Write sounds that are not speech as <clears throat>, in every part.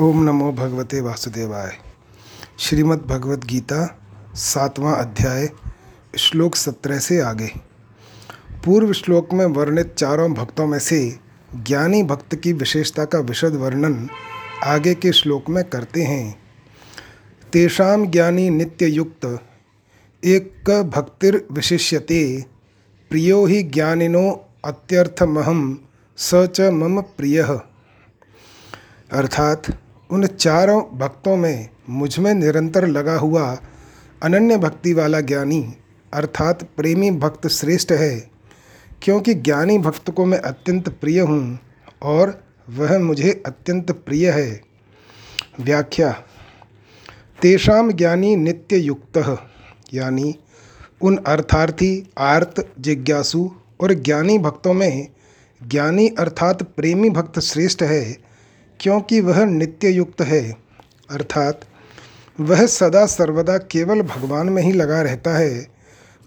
ओम नमो भगवते वासुदेवाय। श्रीमद् भगवत गीता, सातवां अध्याय, श्लोक सत्रह से आगे। पूर्व श्लोक में वर्णित चारों भक्तों में से ज्ञानी भक्त की विशेषता का विशद वर्णन आगे के श्लोक में करते हैं। तेषाम ज्ञानी नित्य युक्त, एक भक्तिर विशिष्यते, प्रियो ही ज्ञानिनो अत्यर्थमहम स च मम प्रिय। अर्थात उन चारों भक्तों में मुझमें निरंतर लगा हुआ अनन्य भक्ति वाला ज्ञानी, अर्थात प्रेमी भक्त श्रेष्ठ है, क्योंकि ज्ञानी भक्त को मैं अत्यंत प्रिय हूँ और वह मुझे अत्यंत प्रिय है। व्याख्या तेषाम ज्ञानी नित्य युक्त यानी उन अर्थार्थी, आर्त, जिज्ञासु और ज्ञानी भक्तों में ज्ञानी अर्थात प्रेमी भक्त श्रेष्ठ है क्योंकि वह नित्य युक्त है। अर्थात, वह सदा सर्वदा केवल भगवान में ही लगा रहता है।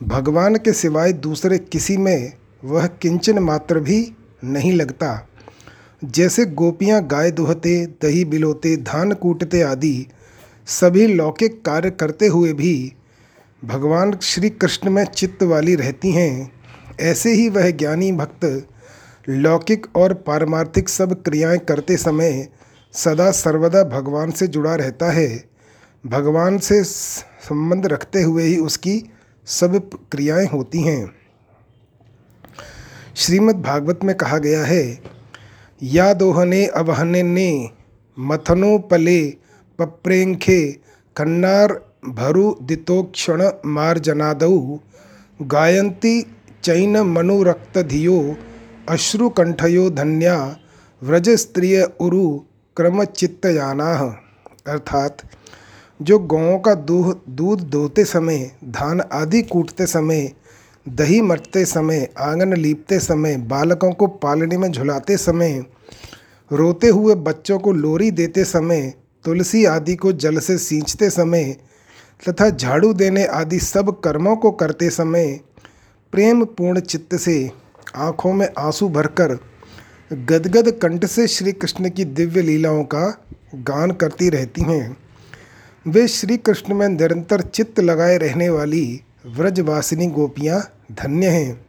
भगवान के सिवाय दूसरे किसी में वह किंचन मात्र भी नहीं लगता। जैसे गोपियाँ गाय दुहते, दही बिलोते, धान कूटते आदि सभी लौकिक कार्य करते हुए भी भगवान श्री कृष्ण में चित्त वाली रहती हैं, ऐसे ही वह ज्ञानी भक्त लौकिक और पारमार्थिक सब क्रियाएँ करते समय सदा सर्वदा भगवान से जुड़ा रहता है। भगवान से संबंध रखते हुए ही उसकी सब क्रियाएँ होती हैं। श्रीमद् भागवत में कहा गया है या दोहने अवहने ने मथनो पले पप्रेंखे कन्नार भरु दितोक्षण मार्जनादौ गायंती चैन मनुरक्त अश्रुकंठयो धन्या व्रज स्त्रिय उरु क्रमचित्तयाना। अर्थात, जो गौों का दूध दूध दोते समय, धान आदि कूटते समय, दही मटते समय, आँगन लीपते समय, बालकों को पालने में झुलाते समय, रोते हुए बच्चों को लोरी देते समय, तुलसी आदि को जल से सींचते समय, तथा झाड़ू देने आदि सब कर्मों को करते समय प्रेम पूर्ण चित्त से आँखों में आँसू भरकर गदगद कंठ से श्री कृष्ण की दिव्य लीलाओं का गान करती रहती हैं। वे श्री कृष्ण में निरंतर चित्त लगाए रहने वाली व्रजवासिनी गोपियाँ धन्य हैं।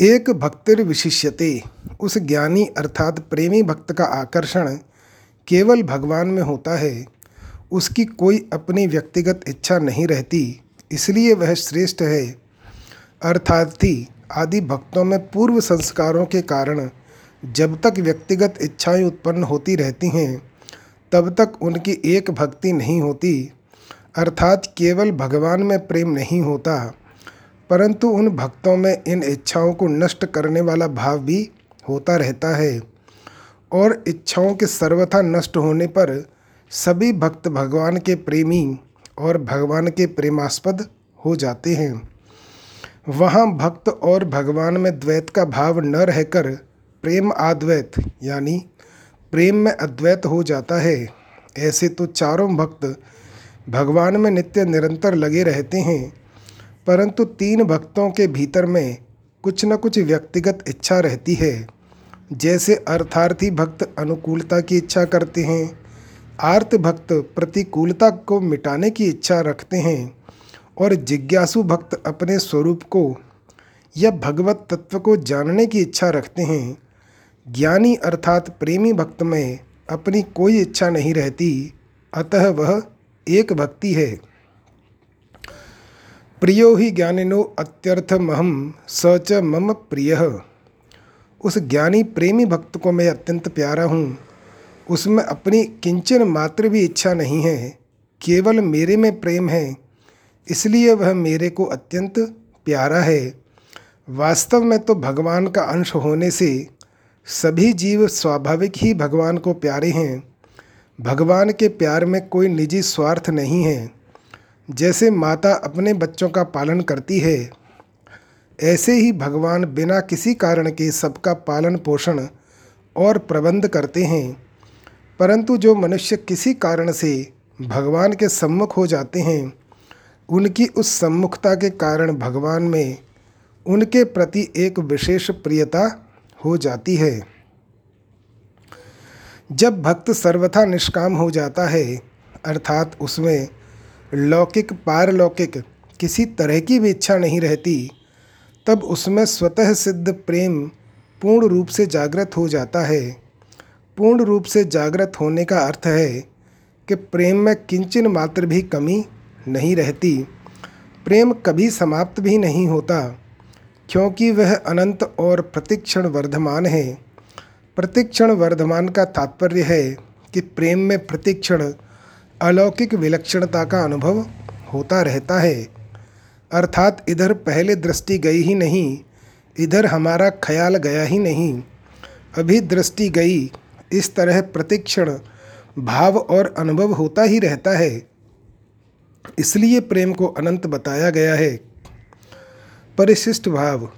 एक भक्तिर विशिष्यते, उस ज्ञानी अर्थात प्रेमी भक्त का आकर्षण केवल भगवान में होता है। उसकी कोई अपनी व्यक्तिगत इच्छा नहीं रहती, इसलिए वह श्रेष्ठ है। अर्थार्थी आदि भक्तों में पूर्व संस्कारों के कारण जब तक व्यक्तिगत इच्छाएँ उत्पन्न होती रहती हैं, तब तक उनकी एक भक्ति नहीं होती। अर्थात केवल भगवान में प्रेम नहीं होता, परंतु उन भक्तों में इन इच्छाओं को नष्ट करने वाला भाव भी होता रहता है। और इच्छाओं के सर्वथा नष्ट होने पर सभी भक्त भगवान के प्रेमी और भगवान के प्रेमास्पद हो जाते हैं। वहाँ भक्त और भगवान में द्वैत का भाव न रहकर प्रेम आद्वैत, यानी प्रेम में अद्वैत हो जाता है। ऐसे तो चारों भक्त भगवान में नित्य निरंतर लगे रहते हैं, परंतु तीन भक्तों के भीतर में कुछ न कुछ व्यक्तिगत इच्छा रहती है। जैसे अर्थार्थी भक्त अनुकूलता की इच्छा करते हैं, आर्त भक्त प्रतिकूलता को मिटाने की इच्छा रखते हैं। और जिज्ञासु भक्त अपने स्वरूप को या भगवत तत्व को जानने की इच्छा रखते हैं। ज्ञानी अर्थात प्रेमी भक्त में अपनी कोई इच्छा नहीं रहती, अतः वह एक भक्ति है। प्रियो ही ज्ञानिनो अत्यर्थमहम स च मम प्रिय। उस ज्ञानी प्रेमी भक्त को मैं अत्यंत प्यारा हूँ। उसमें अपनी किंचन मात्र भी इच्छा नहीं है। केवल मेरे में प्रेम है। इसलिए वह मेरे को अत्यंत प्यारा है। वास्तव में तो भगवान का अंश होने से सभी जीव स्वाभाविक ही भगवान को प्यारे हैं। भगवान के प्यार में कोई निजी स्वार्थ नहीं है। जैसे माता अपने बच्चों का पालन करती है, ऐसे ही भगवान बिना किसी कारण के सबका पालन पोषण और प्रबंध करते हैं। परंतु जो मनुष्य किसी कारण से भगवान के सम्मुख हो जाते हैं उनकी उस सम्मुखता के कारण भगवान में उनके प्रति एक विशेष प्रियता हो जाती है। जब भक्त सर्वथा निष्काम हो जाता है, अर्थात उसमें लौकिक, पारलौकिक किसी तरह की भी इच्छा नहीं रहती, तब उसमें स्वतः सिद्ध प्रेम पूर्ण रूप से जागृत हो जाता है। पूर्ण रूप से जागृत होने का अर्थ है कि प्रेम में किंचन मात्र भी कमी नहीं रहती। प्रेम कभी समाप्त भी नहीं होता, क्योंकि वह अनंत और प्रतिक्षण वर्धमान है। प्रतिक्षण वर्धमान का तात्पर्य है कि प्रेम में प्रतिक्षण, अलौकिक विलक्षणता का अनुभव होता रहता है। अर्थात इधर पहले दृष्टि गई ही नहीं, इधर हमारा ख्याल गया ही नहीं। अभी दृष्टि गई, इस तरह प्रतिक्षण, भाव और अनुभव होता ही रहता है। इसलिए प्रेम को अनंत बताया गया है। परिशिष्ट भाव।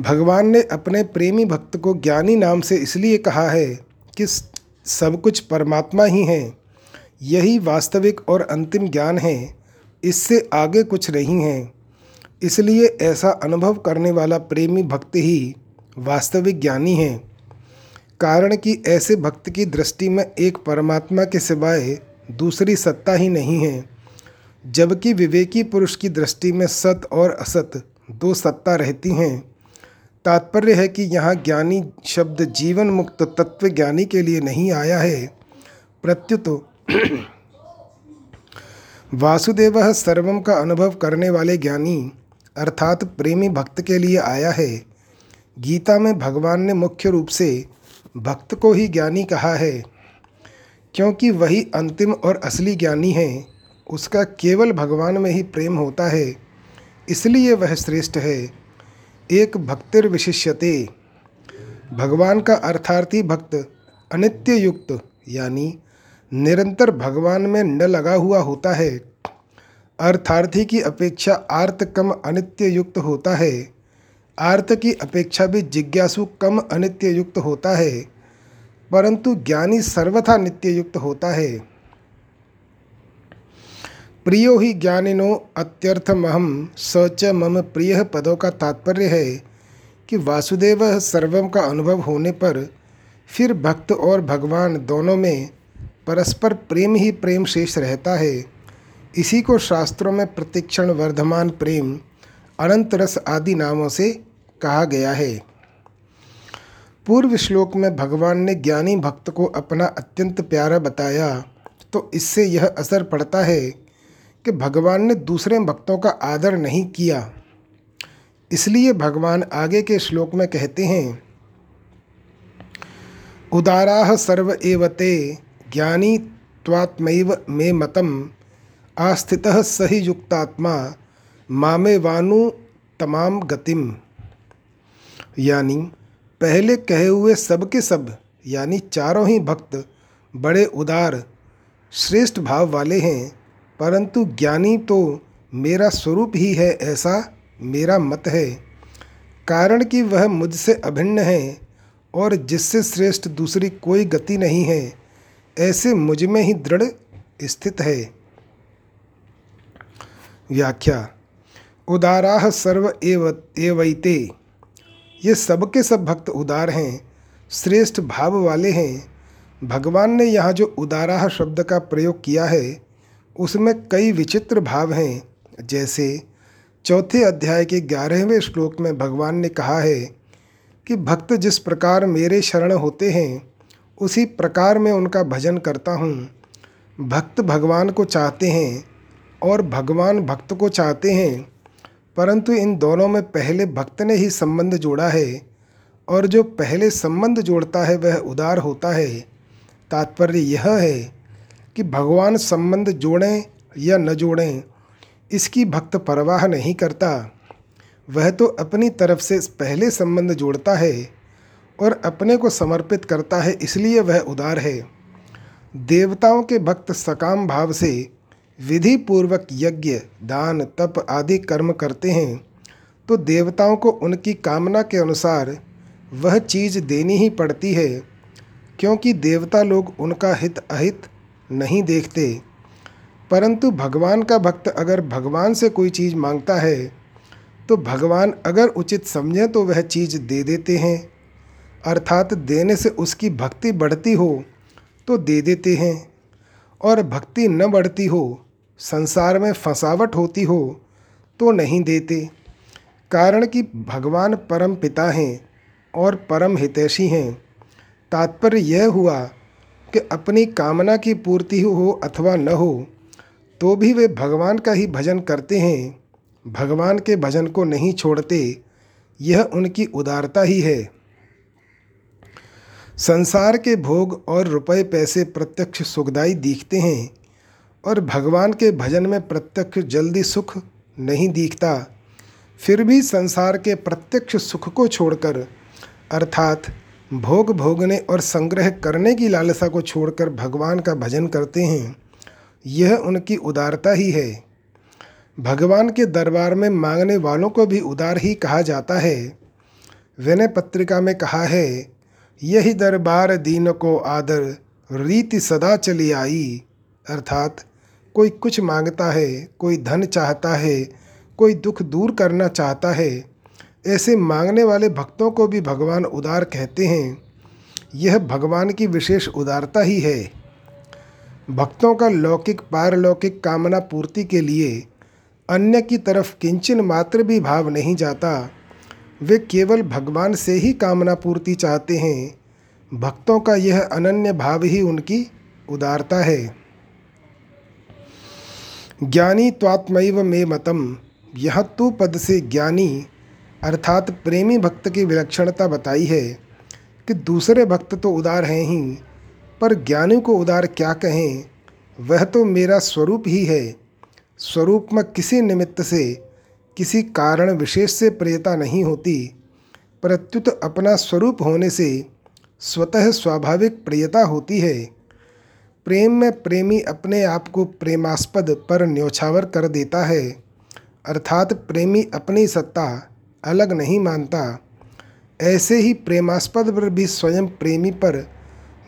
भगवान ने अपने प्रेमी भक्त को ज्ञानी नाम से इसलिए कहा है कि सब कुछ परमात्मा ही है। यही वास्तविक और अंतिम ज्ञान है। इससे आगे कुछ नहीं है। इसलिए ऐसा अनुभव करने वाला प्रेमी भक्त ही वास्तविक ज्ञानी है। कारण कि ऐसे भक्त की दृष्टि में एक परमात्मा के सिवाय दूसरी सत्ता ही नहीं है। जबकि विवेकी पुरुष की दृष्टि में सत और असत दो सत्ता रहती हैं। तात्पर्य है कि यहाँ ज्ञानी शब्द जीवन मुक्त तत्व ज्ञानी के लिए नहीं आया है। प्रत्युत <clears throat> वासुदेव सर्वम का अनुभव करने वाले ज्ञानी, अर्थात प्रेमी भक्त के लिए आया है। गीता में भगवान ने मुख्य रूप से भक्त को ही ज्ञानी कहा है, क्योंकि वही अंतिम और असली ज्ञानी है। उसका केवल भगवान में ही प्रेम होता है, इसलिए वह श्रेष्ठ है। एक भक्तिर विशिष्यते। भगवान का अर्थार्थी भक्त अनित्य युक्त यानी निरंतर भगवान में न लगा हुआ होता है। अर्थार्थी की अपेक्षा आर्त कम अनित्य युक्त होता है। आर्त की अपेक्षा भी जिज्ञासु कम अनित्य युक्त होता है, परंतु ज्ञानी सर्वथा नित्य युक्त होता है। प्रियो ही ज्ञानिनो अत्यर्थमहम स च मम प्रिय पदों का तात्पर्य है कि वासुदेव सर्वम का अनुभव होने पर फिर भक्त और भगवान दोनों में परस्पर प्रेम ही प्रेम शेष रहता है। इसी को शास्त्रों में प्रतिक्षण वर्धमान प्रेम, अनंत रस आदि नामों से कहा गया है। पूर्व श्लोक में भगवान ने ज्ञानी भक्त को अपना अत्यंत प्यारा बताया तो इससे यह असर पड़ता है कि भगवान ने दूसरे भक्तों का आदर नहीं किया। इसलिए भगवान आगे के श्लोक में कहते हैं, उदारा सर्व एवते ज्ञानी त्वात्मैव मे मतम, आस्थित सही युक्तात्मा मामे वानु तमाम गतिम। यानी पहले कहे हुए सब के सब, यानी चारों ही भक्त बड़े उदार, श्रेष्ठ भाव वाले हैं परंतु ज्ञानी तो मेरा स्वरूप ही है ऐसा मेरा मत है। कारण कि वह मुझसे अभिन्न है और जिससे श्रेष्ठ दूसरी कोई गति नहीं है, ऐसे मुझमें ही दृढ़ स्थित है। व्याख्या। उदाराह सर्व एव, एवैते। ये सब के सब भक्त उदार हैं, श्रेष्ठ भाव वाले हैं। भगवान ने यहाँ जो उदाराह शब्द का प्रयोग किया है उसमें कई विचित्र भाव हैं। जैसे चौथे अध्याय के ग्यारहवें श्लोक में भगवान ने कहा है कि भक्त जिस प्रकार मेरे शरण होते हैं, उसी प्रकार मैं उनका भजन करता हूँ। भक्त भगवान को चाहते हैं और भगवान भक्त को चाहते हैं, परंतु इन दोनों में पहले भक्त ने ही संबंध जोड़ा है और जो पहले संबंध जोड़ता है, वह उदार होता है। तात्पर्य यह है कि भगवान संबंध जोड़ें या न जोड़ें, इसकी भक्त परवाह नहीं करता। वह तो अपनी तरफ़ से पहले संबंध जोड़ता है और अपने को समर्पित करता है, इसलिए वह उदार है। देवताओं के भक्त सकाम भाव से विधि पूर्वक यज्ञ, दान, तप आदि कर्म करते हैं तो देवताओं को उनकी कामना के अनुसार वह चीज़ देनी ही पड़ती है, क्योंकि देवता लोग उनका हित अहित नहीं देखते। परंतु भगवान का भक्त अगर भगवान से कोई चीज़ माँगता है तो भगवान अगर उचित समझें तो वह चीज़ दे देते हैं। अर्थात देने से उसकी भक्ति बढ़ती हो तो दे देते हैं। और भक्ति न बढ़ती हो, संसार में फंसावट होती हो तो नहीं देते। कारण कि भगवान परम पिता हैं और परम हितैषी हैं। तात्पर्य यह हुआ कि अपनी कामना की पूर्ति हो अथवा न हो तो भी वे भगवान का ही भजन करते हैं। भगवान के भजन को नहीं छोड़ते, यह उनकी उदारता ही है। संसार के भोग और रुपए पैसे प्रत्यक्ष सुखदाई दिखते हैं, और भगवान के भजन में प्रत्यक्ष जल्दी सुख नहीं दिखता। फिर भी संसार के प्रत्यक्ष सुख को छोड़कर, अर्थात भोग भोगने और संग्रह करने की लालसा को छोड़कर भगवान का भजन करते हैं। यह उनकी उदारता ही है। भगवान के दरबार में मांगने वालों को भी उदार ही कहा जाता है। विनय पत्रिका में कहा है, यही दरबार दीन को आदर, रीति सदा चली आई। अर्थात, कोई कुछ माँगता है, कोई धन चाहता है, कोई दुख दूर करना चाहता है ऐसे मांगने वाले भक्तों को भी भगवान उदार कहते हैं। यह भगवान की विशेष उदारता ही है। भक्तों का लौकिक, पारलौकिक कामना पूर्ति के लिए अन्य की तरफ़ किंचन मात्र भी भाव नहीं जाता। वे केवल भगवान से ही कामना पूर्ति चाहते हैं। भक्तों का यह अनन्य भाव ही उनकी उदारता है। ज्ञानी त्वात्मैव में मतम। यह तू पद से ज्ञानी अर्थात प्रेमी भक्त की विलक्षणता बताई है कि दूसरे भक्त तो उदार हैं ही, पर ज्ञानी को उदार क्या कहें? वह तो मेरा स्वरूप ही है। स्वरूप में किसी निमित्त से, किसी कारण विशेष से प्रियता नहीं होती। प्रत्युत अपना स्वरूप होने से स्वतः स्वाभाविक प्रियता होती है। प्रेम में प्रेमी अपने आप को प्रेमास्पद पर न्योछावर कर देता है। अर्थात प्रेमी अपनी सत्ता अलग नहीं मानता, ऐसे ही प्रेमास्पद पर भी स्वयं प्रेमी पर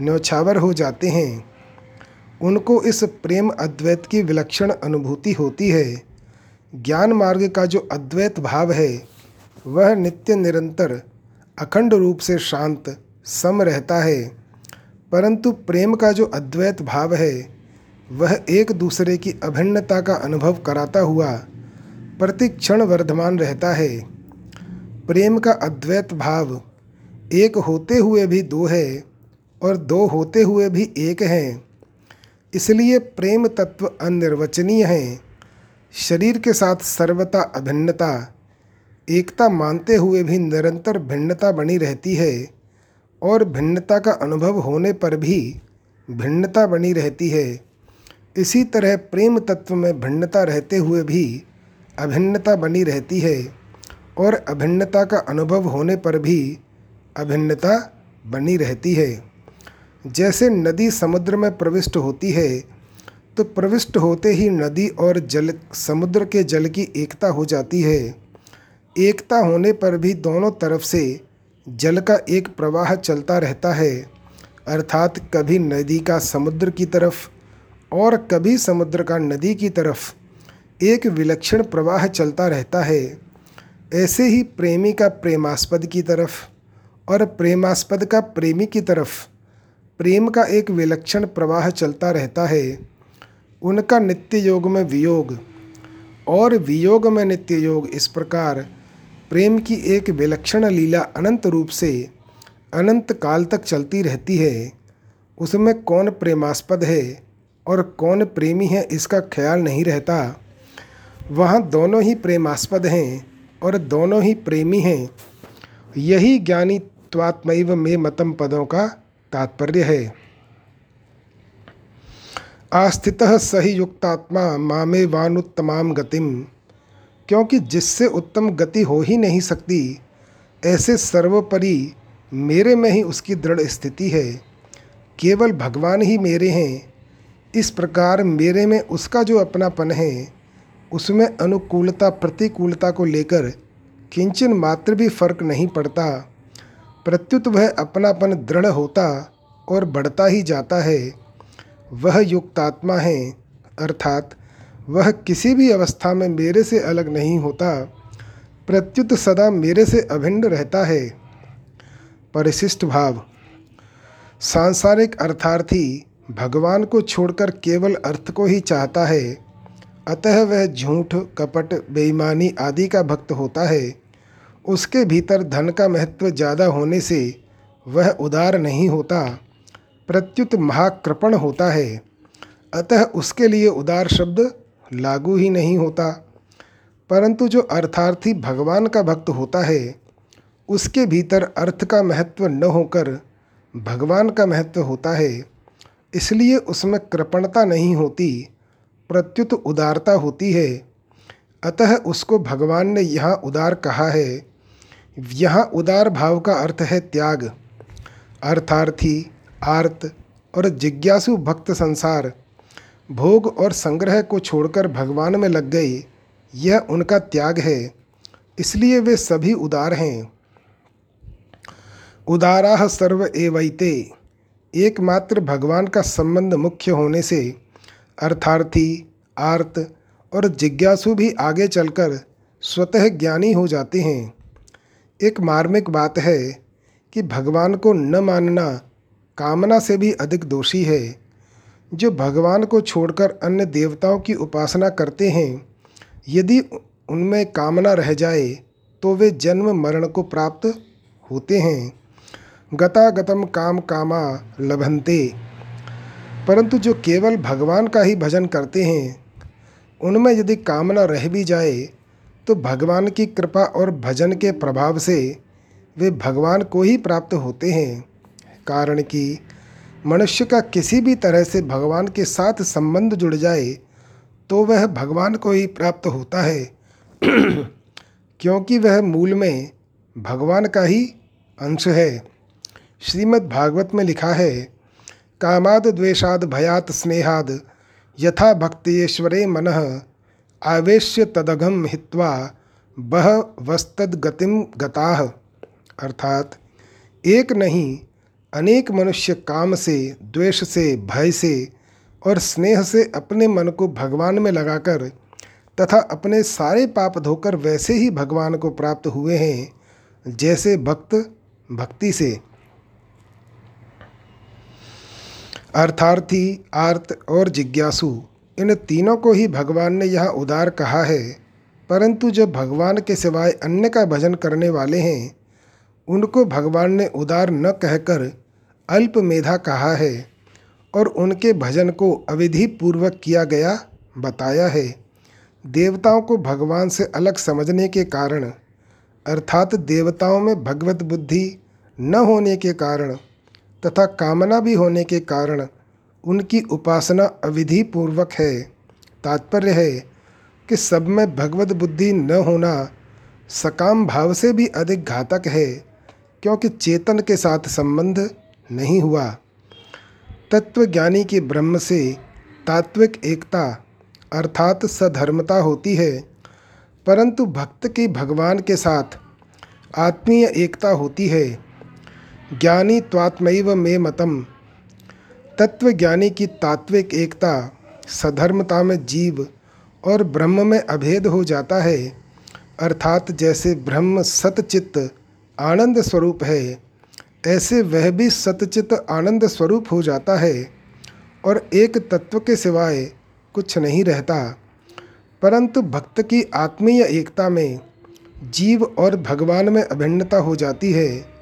न्यौछावर हो जाते हैं। उनको इस प्रेम अद्वैत की विलक्षण अनुभूति होती है। ज्ञान मार्ग का जो अद्वैत भाव है, वह नित्य निरंतर, अखंड रूप से शांत, सम रहता है। परंतु प्रेम का जो अद्वैत भाव है, वह एक दूसरे की अभिन्नता का अनुभव कराता हुआ, प्रतिक्षण वर्धमान रहता है। प्रेम का अद्वैत भाव, एक होते हुए भी दो है और दो होते हुए भी एक हैं। इसलिए प्रेम तत्व अनिर्वचनीय है। शरीर के साथ सर्वता अभिन्नता, एकता मानते हुए भी निरंतर भिन्नता बनी रहती है और भिन्नता का अनुभव होने पर भी भिन्नता बनी रहती है। इसी तरह प्रेम तत्व में भिन्नता रहते हुए भी अभिन्नता बनी रहती है। और अभिन्नता का अनुभव होने पर भी अभिन्नता बनी रहती है। जैसे नदी समुद्र में प्रविष्ट होती है तो प्रविष्ट होते ही नदी और जल, समुद्र के जल की एकता हो जाती है। एकता होने पर भी दोनों तरफ़ से जल का एक प्रवाह चलता रहता है। अर्थात कभी नदी का समुद्र की तरफ़ और कभी समुद्र का नदी की तरफ़ एक विलक्षण प्रवाह चलता रहता है। ऐसे ही प्रेमी का प्रेमास्पद की तरफ़ और प्रेमास्पद का प्रेमी की तरफ़ प्रेम का एक विलक्षण प्रवाह चलता रहता है। उनका नित्य योग में वियोग और वियोग में नित्य योग इस प्रकार प्रेम की एक विलक्षण लीला अनंत रूप से अनंत काल तक चलती रहती है। उसमें कौन प्रेमास्पद है और कौन प्रेमी है इसका ख्याल नहीं रहता। वहाँ दोनों ही प्रेमास्पद हैं। और दोनों ही प्रेमी हैं, यही ज्ञानी त्वात्मैव में मतम पदों का तात्पर्य है। आस्थित सही युक्तात्मा मामे वानुत्तमाम गतिम, क्योंकि जिससे उत्तम गति हो ही नहीं सकती, ऐसे सर्वोपरि मेरे में ही उसकी दृढ़ स्थिति है। केवल भगवान ही मेरे हैं, इस प्रकार मेरे में उसका जो अपनापन है उसमें अनुकूलता, प्रतिकूलता को लेकर किंचन मात्र भी फ़र्क नहीं पड़ता। प्रत्युत वह अपनापन दृढ़ होता और बढ़ता ही जाता है। वह युक्तात्मा है, अर्थात वह किसी भी अवस्था में मेरे से अलग नहीं होता। प्रत्युत सदा मेरे से अभिन्न रहता है। परिशिष्ट भाव। सांसारिक अर्थार्थी भगवान को छोड़कर केवल अर्थ को ही चाहता है। अतः वह झूठ, कपट, बेईमानी आदि का भक्त होता है। उसके भीतर धन का महत्व ज़्यादा होने से वह उदार नहीं होता। प्रत्युत महाकृपण होता है। अतः उसके लिए उदार शब्द लागू ही नहीं होता। परंतु जो अर्थार्थी भगवान का भक्त होता है, उसके भीतर अर्थ का महत्व न होकर भगवान का महत्व होता है। इसलिए उसमें कृपणता नहीं होती। प्रत्युत उदारता होती है। अतः उसको भगवान ने यहाँ उदार कहा है। यहाँ उदार भाव का अर्थ है त्याग, अर्थार्थी, आर्त और जिज्ञासु भक्त संसार। भोग और संग्रह को छोड़कर भगवान में लग गए, यह उनका त्याग है। इसलिए वे सभी उदार हैं। उदारा सर्व एवैते, एकमात्र भगवान का संबंध मुख्य होने से अर्थार्थी, आर्त और जिज्ञासु भी आगे चलकर स्वतः ज्ञानी हो जाते हैं। एक मार्मिक बात है कि भगवान को न मानना कामना से भी अधिक दोषी है। जो भगवान को छोड़कर अन्य देवताओं की उपासना करते हैं, यदि उनमें कामना रह जाए तो वे जन्म मरण को प्राप्त होते हैं। गतागतम काम कामा लभंते परंतु जो केवल भगवान का ही भजन करते हैं, उनमें यदि कामना रह भी जाए तो भगवान की कृपा और भजन के प्रभाव से वे भगवान को ही प्राप्त होते हैं। कारण कि मनुष्य का किसी भी तरह से भगवान के साथ संबंध जुड़ जाए तो वह भगवान को ही प्राप्त होता है। <clears throat> क्योंकि वह मूल में भगवान का ही अंश है। श्रीमद् भागवत में लिखा है कामाद द्वेषाद भयात स्नेहाद। यथा भक्तिश्वरे मन, आवेश्य तदघम हित्वा बह वस्तद गतिम गताह अर्थात, एक नहीं, अनेक मनुष्य काम से, द्वेष से, भय से और स्नेह से अपने मन को भगवान में लगाकर तथा अपने सारे पाप धोकर वैसे ही भगवान को प्राप्त हुए हैं, जैसे भक्त भक्ति से। अर्थार्थी, आर्त और जिज्ञासु, इन तीनों को ही भगवान ने यह उदार कहा है। परंतु जो भगवान के सिवाय अन्य का भजन करने वाले हैं, उनको भगवान ने उदार न कहकर अल्प मेधा कहा है और उनके भजन को अविधि पूर्वक किया गया बताया है। देवताओं को भगवान से अलग समझने के कारण, अर्थात देवताओं में भगवत बुद्धि न होने के कारण तथा कामना भी होने के कारण उनकी उपासना अविधि पूर्वक है। तात्पर्य है कि सब में भगवत बुद्धि न होना सकाम भाव से भी अधिक घातक है, क्योंकि चेतन के साथ संबंध नहीं हुआ। तत्वज्ञानी के ब्रह्म से तात्विक एकता अर्थात सधर्मता होती है, परंतु भक्त की भगवान के साथ आत्मीय एकता होती है। ज्ञानी त्वात्मैव में मतम। तत्व ज्ञानी की तात्विक एकता सधर्मता में जीव और ब्रह्म में अभेद हो जाता है। अर्थात जैसे ब्रह्म सतचित्त आनंद स्वरूप है, ऐसे वह भी सतचित्त आनंद स्वरूप हो जाता है और एक तत्व के सिवाय कुछ नहीं रहता। परंतु भक्त की आत्मीय एकता में जीव और भगवान में अभिन्नता हो जाती है।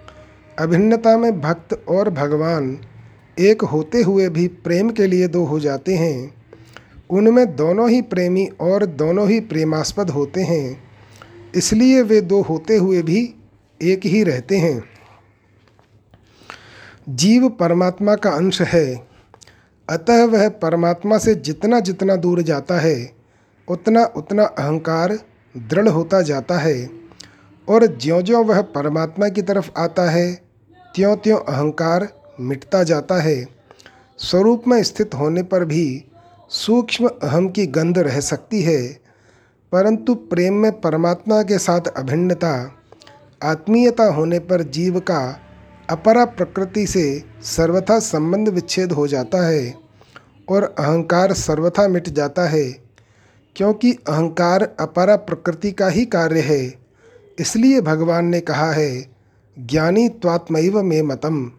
अभिन्नता में भक्त और भगवान एक होते हुए भी प्रेम के लिए दो हो जाते हैं। उनमें दोनों ही प्रेमी और दोनों ही प्रेमास्पद होते हैं। इसलिए वे दो होते हुए भी एक ही रहते हैं। जीव परमात्मा का अंश है। अतः वह परमात्मा से जितना जितना दूर जाता है, उतना उतना अहंकार दृढ़ होता जाता है। और ज्यों ज्यों वह परमात्मा की तरफ़ आता है त्यों त्यों अहंकार मिटता जाता है। स्वरूप में स्थित होने पर भी सूक्ष्म अहम की गंध रह सकती है। परंतु प्रेम में परमात्मा के साथ अभिन्नता, आत्मीयता होने पर जीव का अपरा प्रकृति से सर्वथा संबंध विच्छेद हो जाता है और अहंकार सर्वथा मिट जाता है, क्योंकि अहंकार अपरा प्रकृति का ही कार्य है। इसलिए भगवान ने कहा है ज्ञानी त्वात्मैव में मतम।